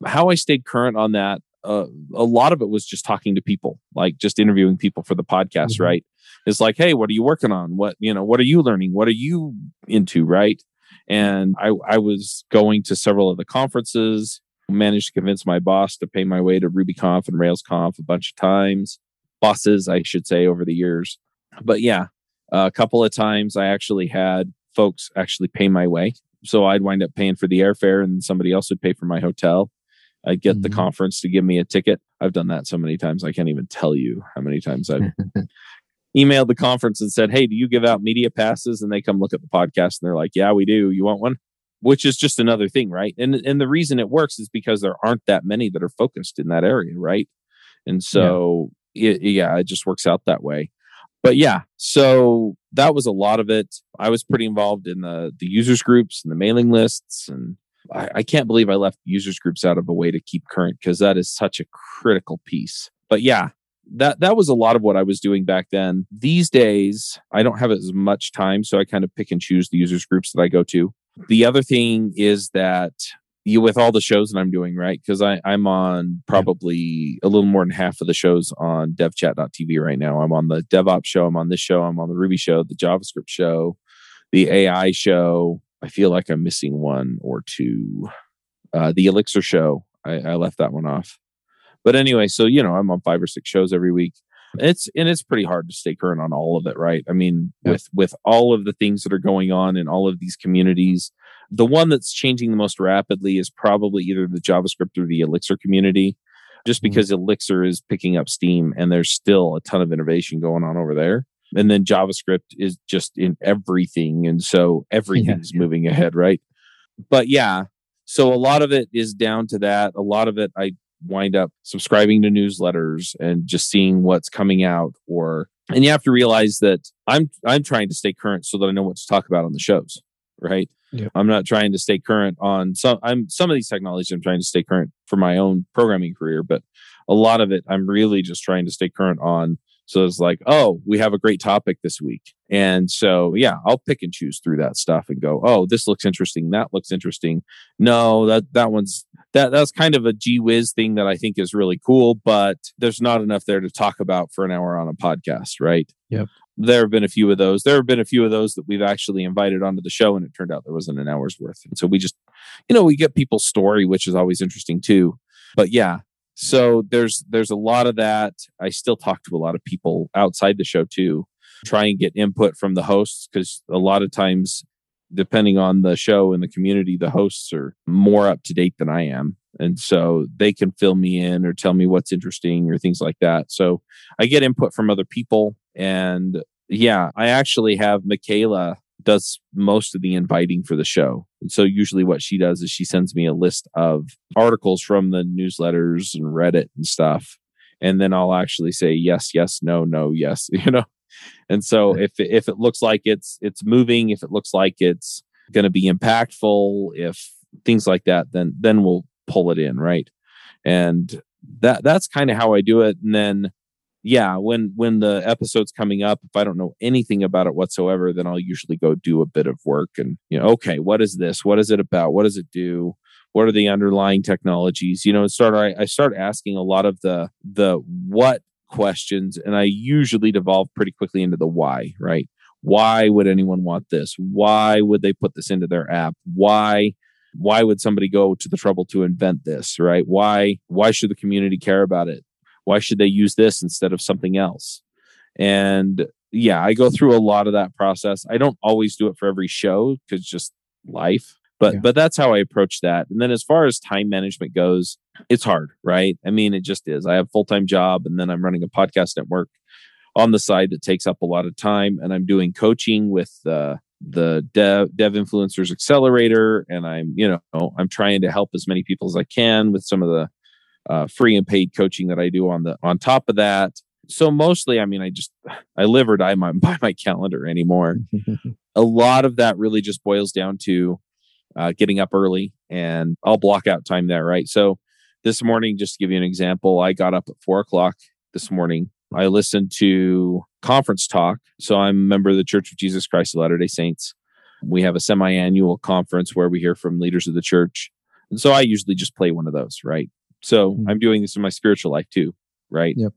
How I stayed current on that, uh, a lot of it was just talking to people, like just interviewing people for the podcast, Mhm. right? It's like, Hey, what are you working on? What, you know, what are you learning? What are you into? Right. And I, I was going to several of the conferences, managed to convince my boss to pay my way to RubyConf and RailsConf a bunch of times. Bosses, I should say, over the years. But yeah, a couple of times I actually had folks actually pay my way. So I'd wind up paying for the airfare and somebody else would pay for my hotel. I'd get the Mhm. conference to give me a ticket. I've done that so many times. I can't even tell you how many times I've emailed the conference and said, Hey, do you give out media passes? And they come look at the podcast and they're like, Yeah, we do. You want one? Which is just another thing, right? And and the reason it works is because there aren't that many that are focused in that area, right? And so it, yeah, it just works out that way. But yeah, so that was a lot of it. I was pretty involved in the the users groups and the mailing lists and I, I can't believe I left users groups out of a way to keep current because that is such a critical piece. But yeah, that that was a lot of what I was doing back then. These days, I don't have as much time, so I kind of pick and choose the users groups that I go to. The other thing is that you with all the shows that I'm doing, right? Because I'm on probably a little more than half of the shows on devchat.tv right now. I'm on the DevOps show, I'm on this show, I'm on the Ruby show, the JavaScript show, the AI show. I feel like I'm missing one or two. Uh, the Elixir show, I, I left that one off. But anyway, so you know, I'm on five or six shows every week. It's and it's pretty hard to stay current on all of it, right? I mean, yeah. with with all of the things that are going on in all of these communities, the one that's changing the most rapidly is probably either the JavaScript or the Elixir community, just mm-hmm. because mm-hmm. Elixir is picking up steam and there's still a ton of innovation going on over there. And then JavaScript is just in everything. And so everything's yeah, yeah. moving ahead, right? But yeah, so a lot of it is down to that. A lot of it I wind up subscribing to newsletters and just seeing what's coming out or and you have to realize that I'm I'm trying to stay current so that I know what to talk about on the shows, right? Yeah. I'm not trying to stay current on some I'm some of these technologies I'm trying to stay current for my own programming career, but a lot of it I'm really just trying to stay current on so it's like, oh, we have a great topic this week. And so, yeah, I'll pick and choose through that stuff and go, oh, this looks interesting. That looks interesting. No, that, that one's, that, that's kind of a gee whiz thing that I think is really cool, but there's not enough there to talk about for an hour on a podcast, right? Yep. There have been a few of those. There have been a few of those that we've actually invited onto the show, and it turned out there wasn't an hour's worth. And so we just, you know, we get people's story, which is always interesting too. But yeah, so there's there's a lot of that. I still talk to a lot of people outside the show too, try and get input from the hosts because a lot of times depending on the show and the community, the hosts are more up to date than I am. And so they can fill me in or tell me what's interesting or things like that. So I get input from other people. And yeah, I actually have Michaela does most of the inviting for the show. And so usually what she does is she sends me a list of articles from the newsletters and Reddit and stuff. And then I'll actually say yes, yes, no, no, yes, you know. And so if if it looks like it's it's moving, if it looks like it's going to be impactful, if things like that, then then we'll pull it in, right? And that that's kind of how I do it. And then yeah, when when the episode's coming up, if I don't know anything about it whatsoever, then I'll usually go do a bit of work and you know, okay, what is this? What is it about? What does it do? What are the underlying technologies? You know, start I, I start asking a lot of the the what questions, and I usually devolve pretty quickly into the why. Right? Why would anyone want this? Why would they put this into their app? Why? Why would somebody go to the trouble to invent this? Right? Why? Why should the community care about it? Why should they use this instead of something else? And yeah, I go through a lot of that process. I don't always do it for every show because just life. But yeah. but that's how I approach that. And then as far as time management goes, it's hard, right? I mean, it just is. I have full time job, and then I'm running a podcast network on the side that takes up a lot of time, and I'm doing coaching with uh, the dev dev influencers accelerator, and I'm you know I'm trying to help as many people as I can with some of the uh, free and paid coaching that I do on the on top of that. So mostly, I mean, I just I live or die my, by my calendar anymore. a lot of that really just boils down to uh, getting up early, and I'll block out time there. Right. So this morning, just to give you an example, I got up at four o'clock this morning. I listened to conference talk. So I'm a member of the Church of Jesus Christ of Latter Day Saints. We have a semi-annual conference where we hear from leaders of the church. And so I usually just play one of those, right? So mm-hmm. I'm doing this in my spiritual life too, right? Yep.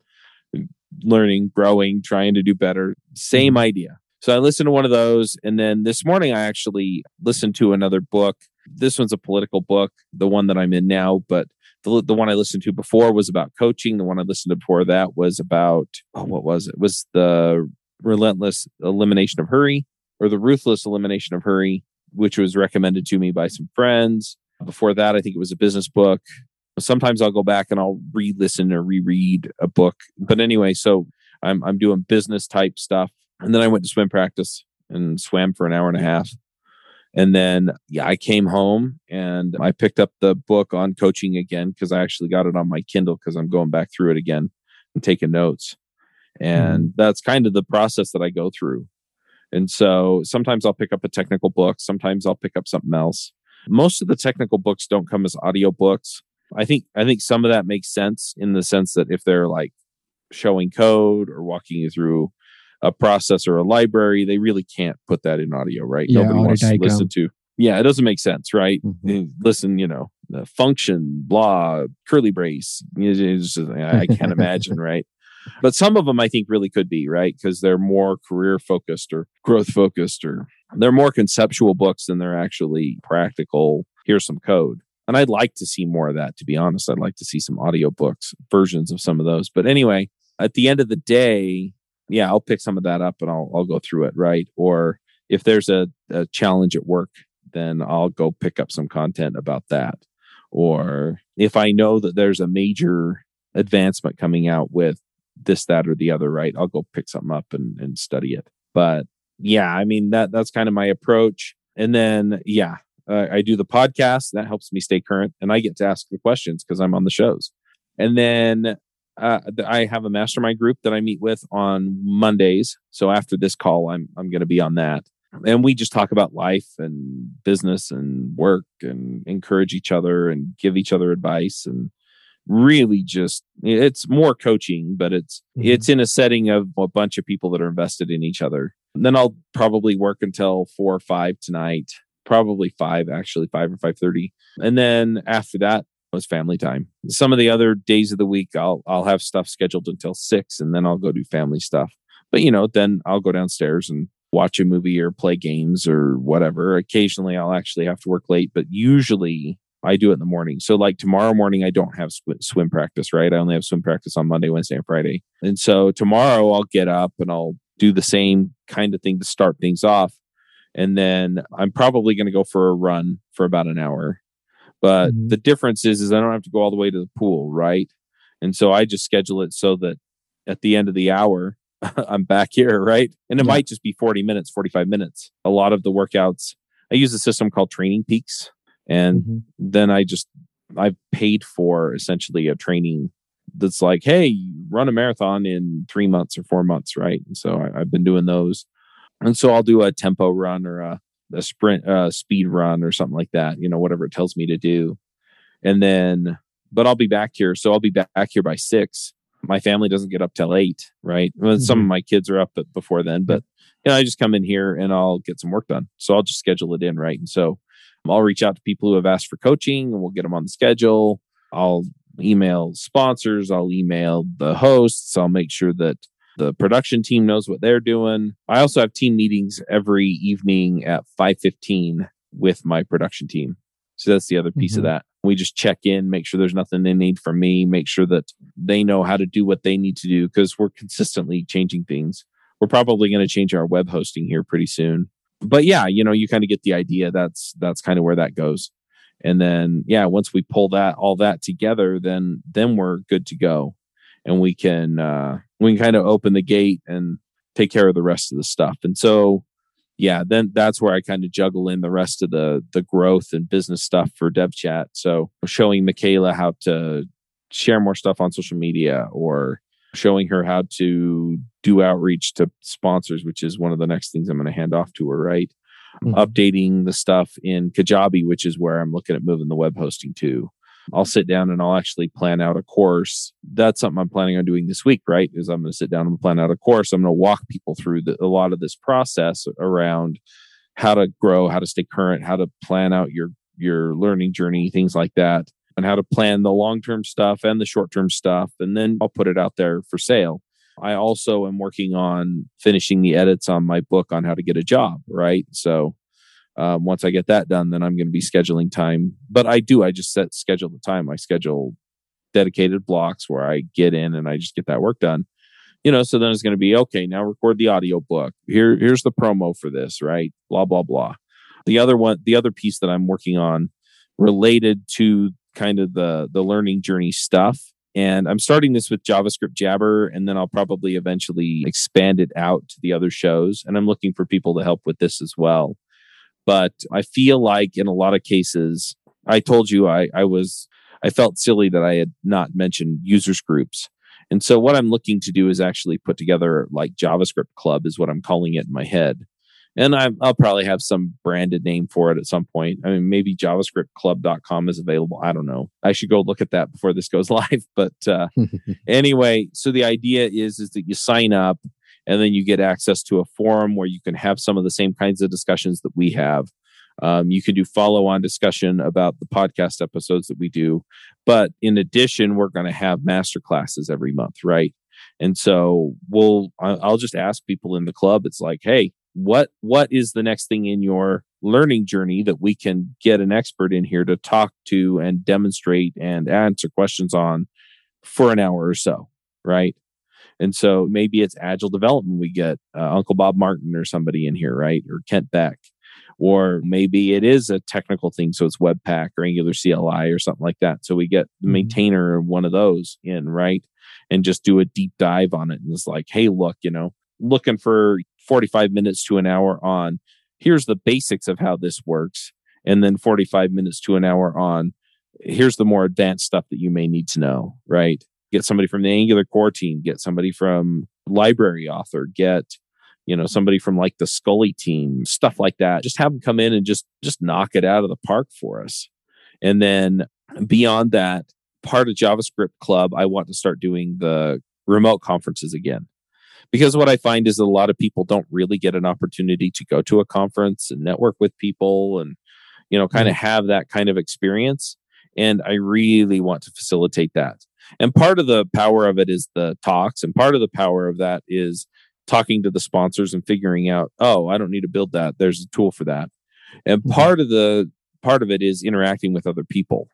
Learning, growing, trying to do better. Same mm-hmm. idea. So I listened to one of those. And then this morning, I actually listened to another book. This one's a political book, the one that I'm in now, but the, the one I listened to before was about coaching. The one I listened to before that was about, oh, what was it? it was the relentless elimination of hurry or the ruthless elimination of hurry, which was recommended to me by some friends. Before that, I think it was a business book sometimes I'll go back and I'll re-listen or reread a book. But anyway, so I'm I'm doing business type stuff, and then I went to swim practice and swam for an hour and a half. And then yeah, I came home and I picked up the book on coaching again because I actually got it on my Kindle because I'm going back through it again and taking notes. And mm. that's kind of the process that I go through. And so sometimes I'll pick up a technical book, sometimes I'll pick up something else Most of the technical books don't come as audio books. I think I think some of that makes sense in the sense that if they're like showing code or walking you through a process or a library, they really can't put that in audio, right? Yeah, Nobody wants to listen to. Yeah, it doesn't make sense, right? Mhm. Eh, Listen, you know, the function, blah, curly brace. Just- I can't imagine, right? But some of them I think really could be, right? Because they're more career focused or growth focused or they're more conceptual books than they're actually practical. Here's some code. And I'd like to see more of that, to be honest. I'd like to see some audio books, versions of some of those. But anyway, at the end of the day, yeah, I'll pick some of that up and I'll I'll go through it, right? Or if there's a, a challenge at work, then I'll go pick up some content about that. Or if I know that there's a major advancement coming out with this, that, or the other, right? I'll go pick something up and, and study it. But yeah, I mean that that's kind of my approach. And then yeah, uh, I do the podcast that helps me stay current, and I get to ask the questions because I'm on the shows. And then uh, I have a mastermind group that I meet with on Mondays. So after this call, I'm I'm going to be on that, and we just talk about life and business and work and encourage each other and give each other advice and really just it's more coaching but it's Mhm. it's in a setting of a bunch of people that are invested in each other and then i'll probably work until four or five tonight probably five actually five or five thirty and then after that was family time some of the other days of the week i'll i'll have stuff scheduled until six and then i'll go do family stuff but you know then i'll go downstairs and watch a movie or play games or whatever occasionally i'll actually have to work late but usually I do it in the morning. So like tomorrow morning, I don't have sw- swim practice, right? I only have swim practice on Monday, Wednesday, and Friday. And so tomorrow I'll get up and I'll do the same kind of thing to start things off. And then I'm probably going to go for a run for about an hour. But Mhm. the difference is, is I don't have to go all the way to the pool, right? And so I just schedule it so that at the end of the hour, I'm back here, right? And it Yeah. might just be 40 minutes, 45 minutes. A lot of the workouts, I use a system called Training Peaks. And Mhm. then I just I've paid for essentially a training that's like, hey, run a marathon in three months or four months, right? And so I, I've been doing those, and so I'll do a tempo run or a, a sprint, uh, speed run or something like that, you know, whatever it tells me to do, and then but I'll be back here, so I'll be back here by six. My family doesn't get up till eight, right? Well, Some of my kids are up before then, but you know, I just come in here and I'll get some work done. So I'll just schedule it in, right? And so I'll reach out to people who have asked for coaching and we'll get them on the schedule. I'll email sponsors, I'll email the hosts, I'll make sure that the production team knows what they're doing. I also have team meetings every evening at 5:15 with my production team. So that's the other piece of Mhm. that. We just check in, make sure there's nothing they need from me, make sure that they know how to do what they need to do because we're consistently changing things. We're probably going to change our web hosting here pretty soon but yeah, you know, you kind of get the idea. That's that's kind of where that goes. And then yeah, once we pull that all that together, then then we're good to go, and we can uh, we can kind of open the gate and take care of the rest of the stuff. And so yeah, then that's where I kind of juggle in the rest of the the growth and business stuff for DevChat. So showing Michaela how to share more stuff on social media or showing her how to do outreach to sponsors, which is one of the next things I'm going to hand off to her, right? Mhm. Updating the stuff in Kajabi, which is where I'm looking at moving the web hosting to. I'll sit down and I'll actually plan out a course. That's something I'm planning on doing this week, right? Is I'm going to sit down and plan out a course. I'm going to walk people through the, a lot of this process around how to grow, how to stay current, how to plan out your your learning journey, things like that, and how to plan the long term stuff and the short term stuff. And then I'll put it out there for sale. I also am working on finishing the edits on my book on how to get a job, right? So um, once I get that done, then I'm going to be scheduling time. But I do, I just set schedule the time. I schedule dedicated blocks where I get in and I just get that work done. You know, so then it's going to be okay. Now record the audio book. Here, here's the promo for this, right? Blah blah blah. The other one, the other piece that I'm working on, related to kind of the the learning journey stuff, and I'm starting this with JavaScript Jabber, and then I'll probably eventually expand it out to the other shows. And I'm looking for people to help with this as well. But I feel like in a lot of cases, I told you I, I was I felt silly that I had not mentioned users groups. And so what I'm looking to do is actually put together like JavaScript club is what I'm calling it in my head. and i will probably have some branded name for it at some point. I mean, maybe JavaScriptClub.com is available. I don't know. I should go look at that before this goes live. But uh, anyway, so the idea is is that you sign up, and then you get access to a forum where you can have some of the same kinds of discussions that we have. Um, you can do follow on discussion about the podcast episodes that we do. But in addition, we're going to have master classes every month, right? And so we'll, I'll just ask people in the club. It's like, hey, what what is the next thing in your learning journey that we can get an expert in here to talk to and demonstrate and answer questions on for an hour or so right and so maybe it's agile development we get uh, uncle bob martin or somebody in here right or kent beck. Or maybe it is a technical thing so it's webpack or angular cli or something like that. So we get the mm-hmm. maintainer one of those in right and just do a deep dive on it and it's like hey look you know looking for 45 minutes to an hour on here's the basics of how this works and then 45 minutes to an hour on here's the more advanced stuff that you may need to know right get somebody from the angular core team get somebody from library author get you know somebody from like the scully team stuff like that just have them come in and just just knock it out of the park for us and then beyond that part of javascript club i want to start doing the remote conferences again because what I find is that a lot of people don't really get an opportunity to go to a conference and network with people and, you know, kind of mm-hmm. have that kind of experience. And I really want to facilitate that. And part of the power of it is the talks, and part of the power of that is talking to the sponsors and figuring out, oh, I don't need to build that. There's a tool for that. And mm-hmm. part of the part of it is interacting with other people.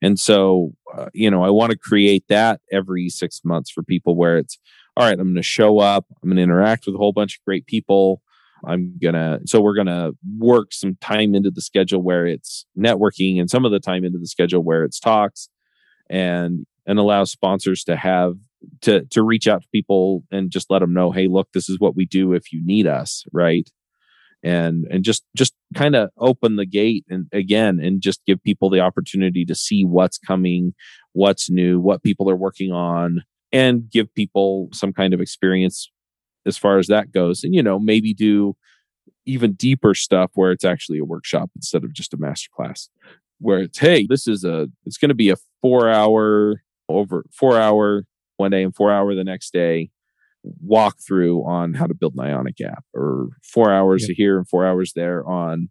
And so, uh, you know, I want to create that every six months for people where it's, all right, I'm going to show up. I'm going to interact with a whole bunch of great people. I'm going to, so we're going to work some time into the schedule where it's networking and some of the time into the schedule where it's talks and, and allow sponsors to have, to, to reach out to people and just let them know, Hey, look, this is what we do if you need us. Right. And, and just, just kind of open the gate and again, and just give people the opportunity to see what's coming, what's new, what people are working on, and give people some kind of experience as far as that goes. And, you know, maybe do even deeper stuff where it's actually a workshop instead of just a master class where it's, hey, this is a, it's going to be a four hour over four hour one day and four hour the next day walk through on how to build an ionic app or four hours here and four hours there on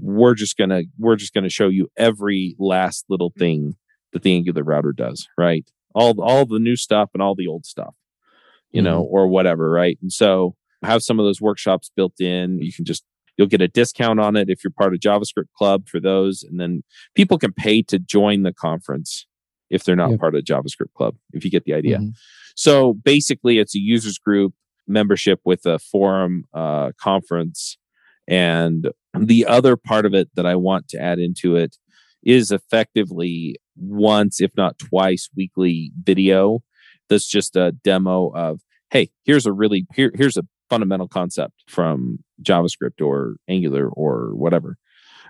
we're just gonna we're just gonna show you every last little thing that the angular router does right all all the new stuff and all the old stuff, you mm-hmm. know, or whatever, right? And so have some of those workshops built in. You can just you'll get a discount on it if you're part of JavaScript Club for those, and then people can pay to join the conference if they're not yep. part of the JavaScript Club. If you get the idea. Mm-hmm. So basically, it's a users group membership with a forum uh, conference. And the other part of it that I want to add into it is effectively once, if not twice, weekly video that's just a demo of, hey, here's a really here, here's a fundamental concept from JavaScript or Angular or whatever.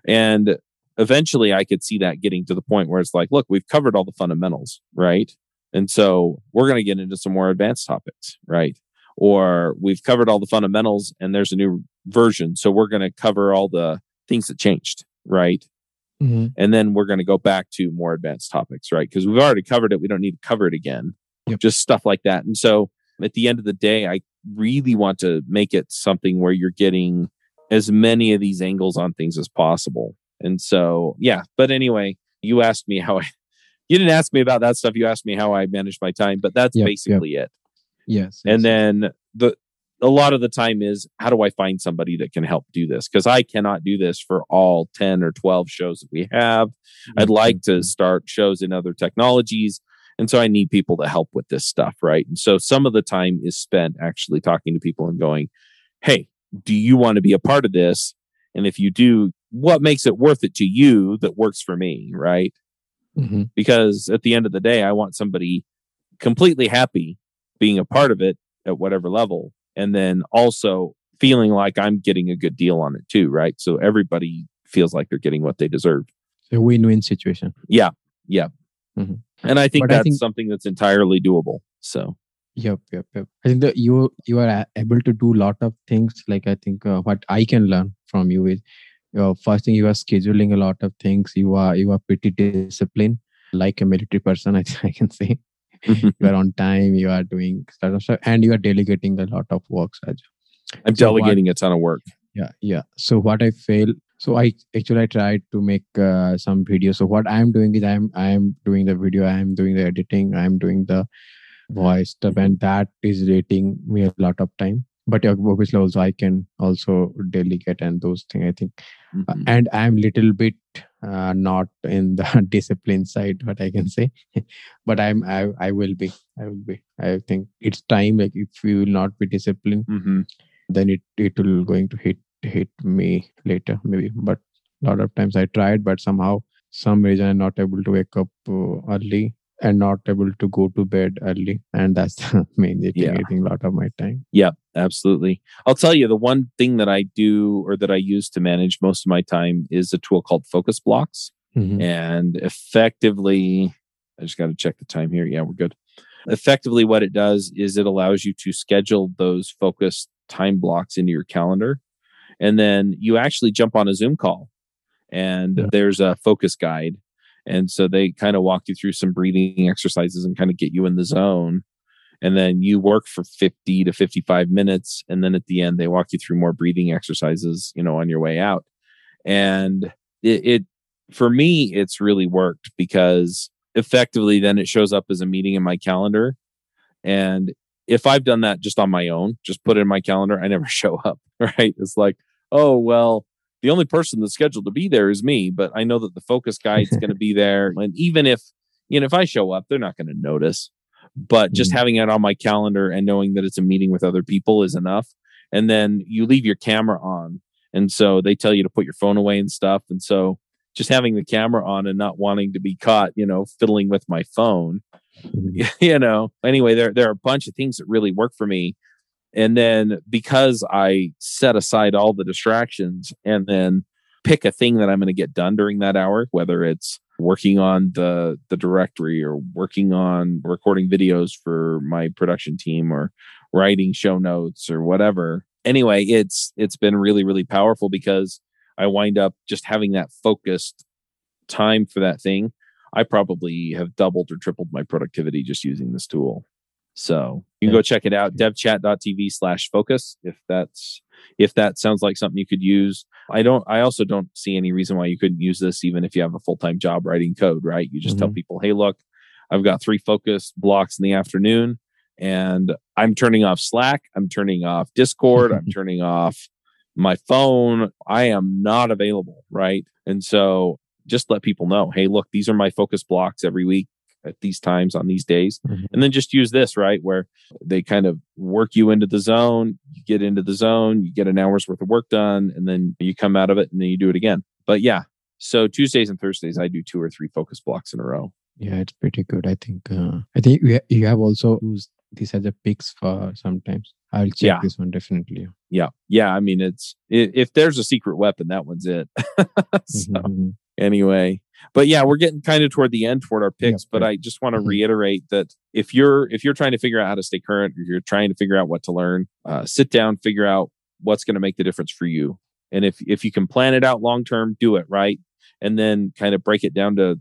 And eventually I could see that getting to the point where it's like, look, we've covered all the fundamentals, right? And so we're going to get into some more advanced topics, right? Or we've covered all the fundamentals and there's a new version. So we're going to cover all the things that changed, right? Mm-hmm. And then we're going to go back to more advanced topics, right? Because we've already covered it. We don't need to cover it again. Yep. Just stuff like that. And so at the end of the day, I really want to make it something where you're getting as many of these angles on things as possible. And so, yeah. But anyway, you asked me how I, you didn't ask me about that stuff. You asked me how I manage my time, but that's yep, basically yep. it. Yes. And yes. then the, a lot of the time is how do I find somebody that can help do this? Because I cannot do this for all 10 or 12 shows that we have. Mm-hmm. I'd like to start shows in other technologies. And so I need people to help with this stuff, right? And so some of the time is spent actually talking to people and going, Hey, do you want to be a part of this? And if you do, what makes it worth it to you that works for me, right? Mm-hmm. Because at the end of the day, I want somebody completely happy being a part of it at whatever level and then also feeling like I'm getting a good deal on it too, right? So everybody feels like they're getting what they deserve. A win-win situation. Yeah, yeah. Mm-hmm. And I think but that's I think, something that's entirely doable. So Yep, yep, yep. I think that you you are able to do a lot of things. Like I think uh, what I can learn from you is, uh, first thing you are scheduling a lot of things. You are you are pretty disciplined, like a military person. I, I can say you are on time. You are doing of stuff, and you are delegating a lot of works as. I'm so delegating what, a ton of work. Yeah, yeah. So what I fail. So I actually I tried to make uh, some videos. So what I am doing is I am I am doing the video. I am doing the editing. I am doing the voice stuff and that is rating me a lot of time but your obviously also i can also delegate and those things i think uh, mm-hmm. and i'm little bit uh, not in the discipline side what i can say but i'm I, I will be i will be i think it's time like if you will not be disciplined mm-hmm. then it it will going to hit hit me later maybe but a lot of times i tried but somehow some reason i'm not able to wake up uh, early and not able to go to bed early and that's the main thing yeah. a lot of my time yeah absolutely i'll tell you the one thing that i do or that i use to manage most of my time is a tool called focus blocks mm-hmm. and effectively i just got to check the time here yeah we're good effectively what it does is it allows you to schedule those focus time blocks into your calendar and then you actually jump on a zoom call and yeah. there's a focus guide and so they kind of walk you through some breathing exercises and kind of get you in the zone. And then you work for 50 to 55 minutes. And then at the end, they walk you through more breathing exercises, you know, on your way out. And it, it for me, it's really worked because effectively then it shows up as a meeting in my calendar. And if I've done that just on my own, just put it in my calendar, I never show up, right? It's like, oh, well, the only person that's scheduled to be there is me, but I know that the focus guide's going to be there. And even if, you know, if I show up, they're not going to notice. But just mm-hmm. having it on my calendar and knowing that it's a meeting with other people is enough. And then you leave your camera on. And so they tell you to put your phone away and stuff. And so just having the camera on and not wanting to be caught, you know, fiddling with my phone, mm-hmm. you know, anyway, there, there are a bunch of things that really work for me and then because I set aside all the distractions and then pick a thing that I'm going to get done during that hour, whether it's working on the the directory or working on recording videos for my production team or writing show notes or whatever. Anyway, it's it's been really really powerful because I wind up just having that focused time for that thing. I probably have doubled or tripled my productivity just using this tool. So you can go check it out, devchat.tv slash focus if that's if that sounds like something you could use. I don't I also don't see any reason why you couldn't use this even if you have a full-time job writing code, right? You just mm-hmm. tell people, hey, look, I've got three focus blocks in the afternoon and I'm turning off Slack, I'm turning off Discord, I'm turning off my phone. I am not available, right? And so just let people know, hey, look, these are my focus blocks every week at these times on these days. Mm-hmm. And then just use this, right? Where they kind of work you into the zone, you get into the zone, you get an hour's worth of work done, and then you come out of it and then you do it again. But yeah, so Tuesdays and Thursdays, I do two or three focus blocks in a row. Yeah, it's pretty good. I think. Uh, I think you have also used these as a picks for sometimes. I'll check yeah. this one definitely. Yeah, yeah. I mean, it's if there's a secret weapon, that one's it. so, mm-hmm. Anyway, but yeah, we're getting kind of toward the end toward our picks. Yeah, but I just want to mm-hmm. reiterate that if you're if you're trying to figure out how to stay current, or you're trying to figure out what to learn, uh, sit down, figure out what's going to make the difference for you. And if if you can plan it out long term, do it right, and then kind of break it down to.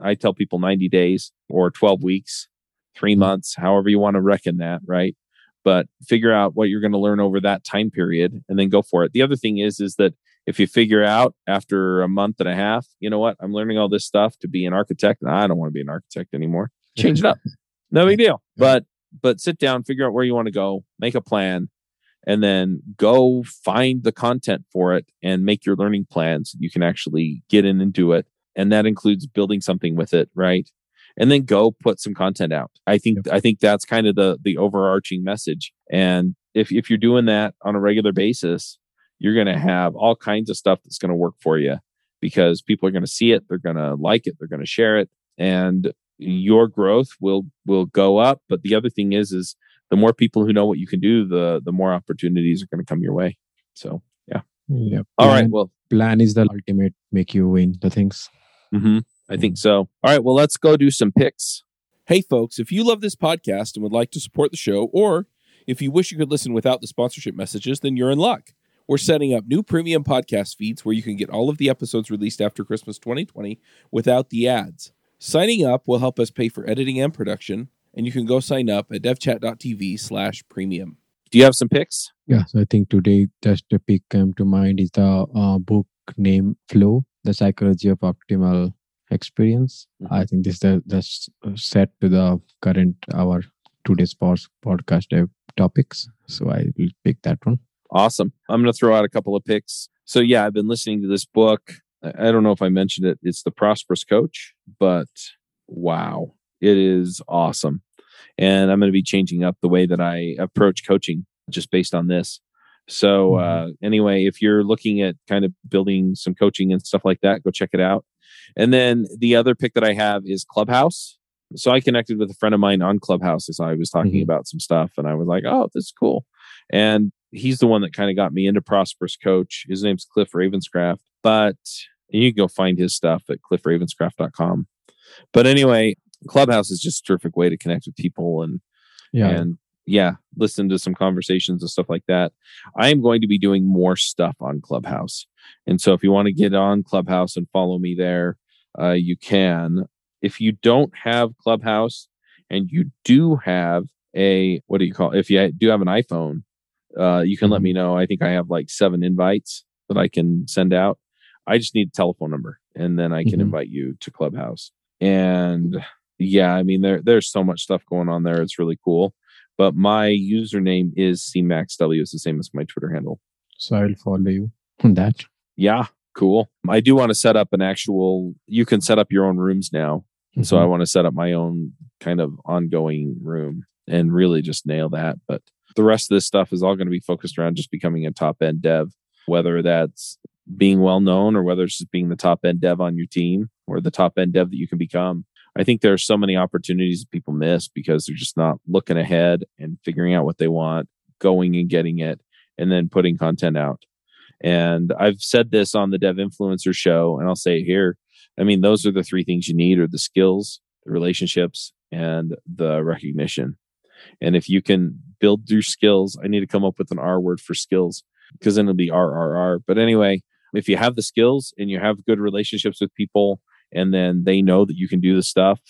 I tell people 90 days or 12 weeks, three mm-hmm. months, however you want to reckon that, right? But figure out what you're going to learn over that time period, and then go for it. The other thing is, is that if you figure out after a month and a half, you know what, I'm learning all this stuff to be an architect, and I don't want to be an architect anymore. Change it up. No big deal. But but sit down, figure out where you want to go, make a plan, and then go find the content for it and make your learning plans. You can actually get in and do it. And that includes building something with it, right? And then go put some content out. I think. I think that's kind of the the overarching message. And if if you're doing that on a regular basis, you're going to have all kinds of stuff that's going to work for you because people are going to see it, they're going to like it, they're going to share it, and your growth will will go up. But the other thing is, is the more people who know what you can do, the the more opportunities are going to come your way. So yeah, yeah. All right. Well, plan is the ultimate make you win the things. Mm-hmm. I think so. All right. Well, let's go do some picks. Hey, folks, if you love this podcast and would like to support the show, or if you wish you could listen without the sponsorship messages, then you're in luck. We're setting up new premium podcast feeds where you can get all of the episodes released after Christmas 2020 without the ads. Signing up will help us pay for editing and production, and you can go sign up at devchat.tv slash premium. Do you have some picks? Yeah, so I think today just a pick came to mind is the uh, book name Flow, The Psychology of Optimal Experience. Mm-hmm. I think this is the, the set to the current our today's podcast topics. So I will pick that one. Awesome. I'm going to throw out a couple of picks. So yeah, I've been listening to this book. I don't know if I mentioned it. It's The Prosperous Coach, but wow, it is awesome. And I'm going to be changing up the way that I approach coaching just based on this. So, mm-hmm. uh, anyway, if you're looking at kind of building some coaching and stuff like that, go check it out. And then the other pick that I have is Clubhouse. So I connected with a friend of mine on Clubhouse as I was talking mm-hmm. about some stuff, and I was like, "Oh, this is cool." And he's the one that kind of got me into Prosperous Coach. His name's Cliff Ravenscraft, but you can go find his stuff at cliffravenscraft.com. But anyway, Clubhouse is just a terrific way to connect with people and yeah. and yeah, listen to some conversations and stuff like that. I am going to be doing more stuff on Clubhouse. And so if you want to get on Clubhouse and follow me there, uh, you can. If you don't have Clubhouse and you do have a, what do you call it? If you do have an iPhone, uh, you can mm-hmm. let me know. I think I have like seven invites that I can send out. I just need a telephone number and then I can mm-hmm. invite you to Clubhouse. And yeah, I mean, there there's so much stuff going on there. It's really cool. But my username is CMaxW. It's the same as my Twitter handle. So I'll follow you on that. Yeah, cool. I do want to set up an actual, you can set up your own rooms now. Mm-hmm. So I want to set up my own kind of ongoing room and really just nail that. But the rest of this stuff is all going to be focused around just becoming a top end dev, whether that's being well known or whether it's just being the top end dev on your team or the top end dev that you can become. I think there are so many opportunities that people miss because they're just not looking ahead and figuring out what they want, going and getting it, and then putting content out. And I've said this on the Dev Influencer show, and I'll say it here. I mean, those are the three things you need are the skills, the relationships, and the recognition. And if you can build your skills, I need to come up with an R word for skills because then it'll be RRR. But anyway, if you have the skills and you have good relationships with people and then they know that you can do the stuff,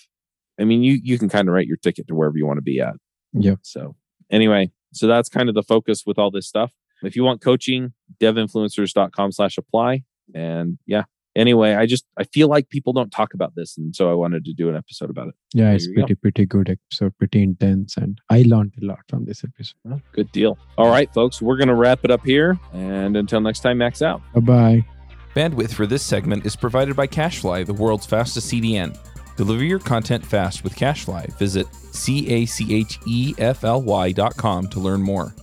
I mean, you, you can kind of write your ticket to wherever you want to be at. Yeah. So anyway, so that's kind of the focus with all this stuff. If you want coaching, devinfluencers.com slash apply. And yeah, anyway, I just I feel like people don't talk about this, and so I wanted to do an episode about it. Yeah, it's pretty go. pretty good episode, pretty intense, and I learned a lot from this episode. Well, good deal. All right, folks, we're gonna wrap it up here, and until next time, max out. Bye bye. Bandwidth for this segment is provided by CacheFly, the world's fastest CDN. Deliver your content fast with CacheFly. Visit c a c h e f l y dot com to learn more.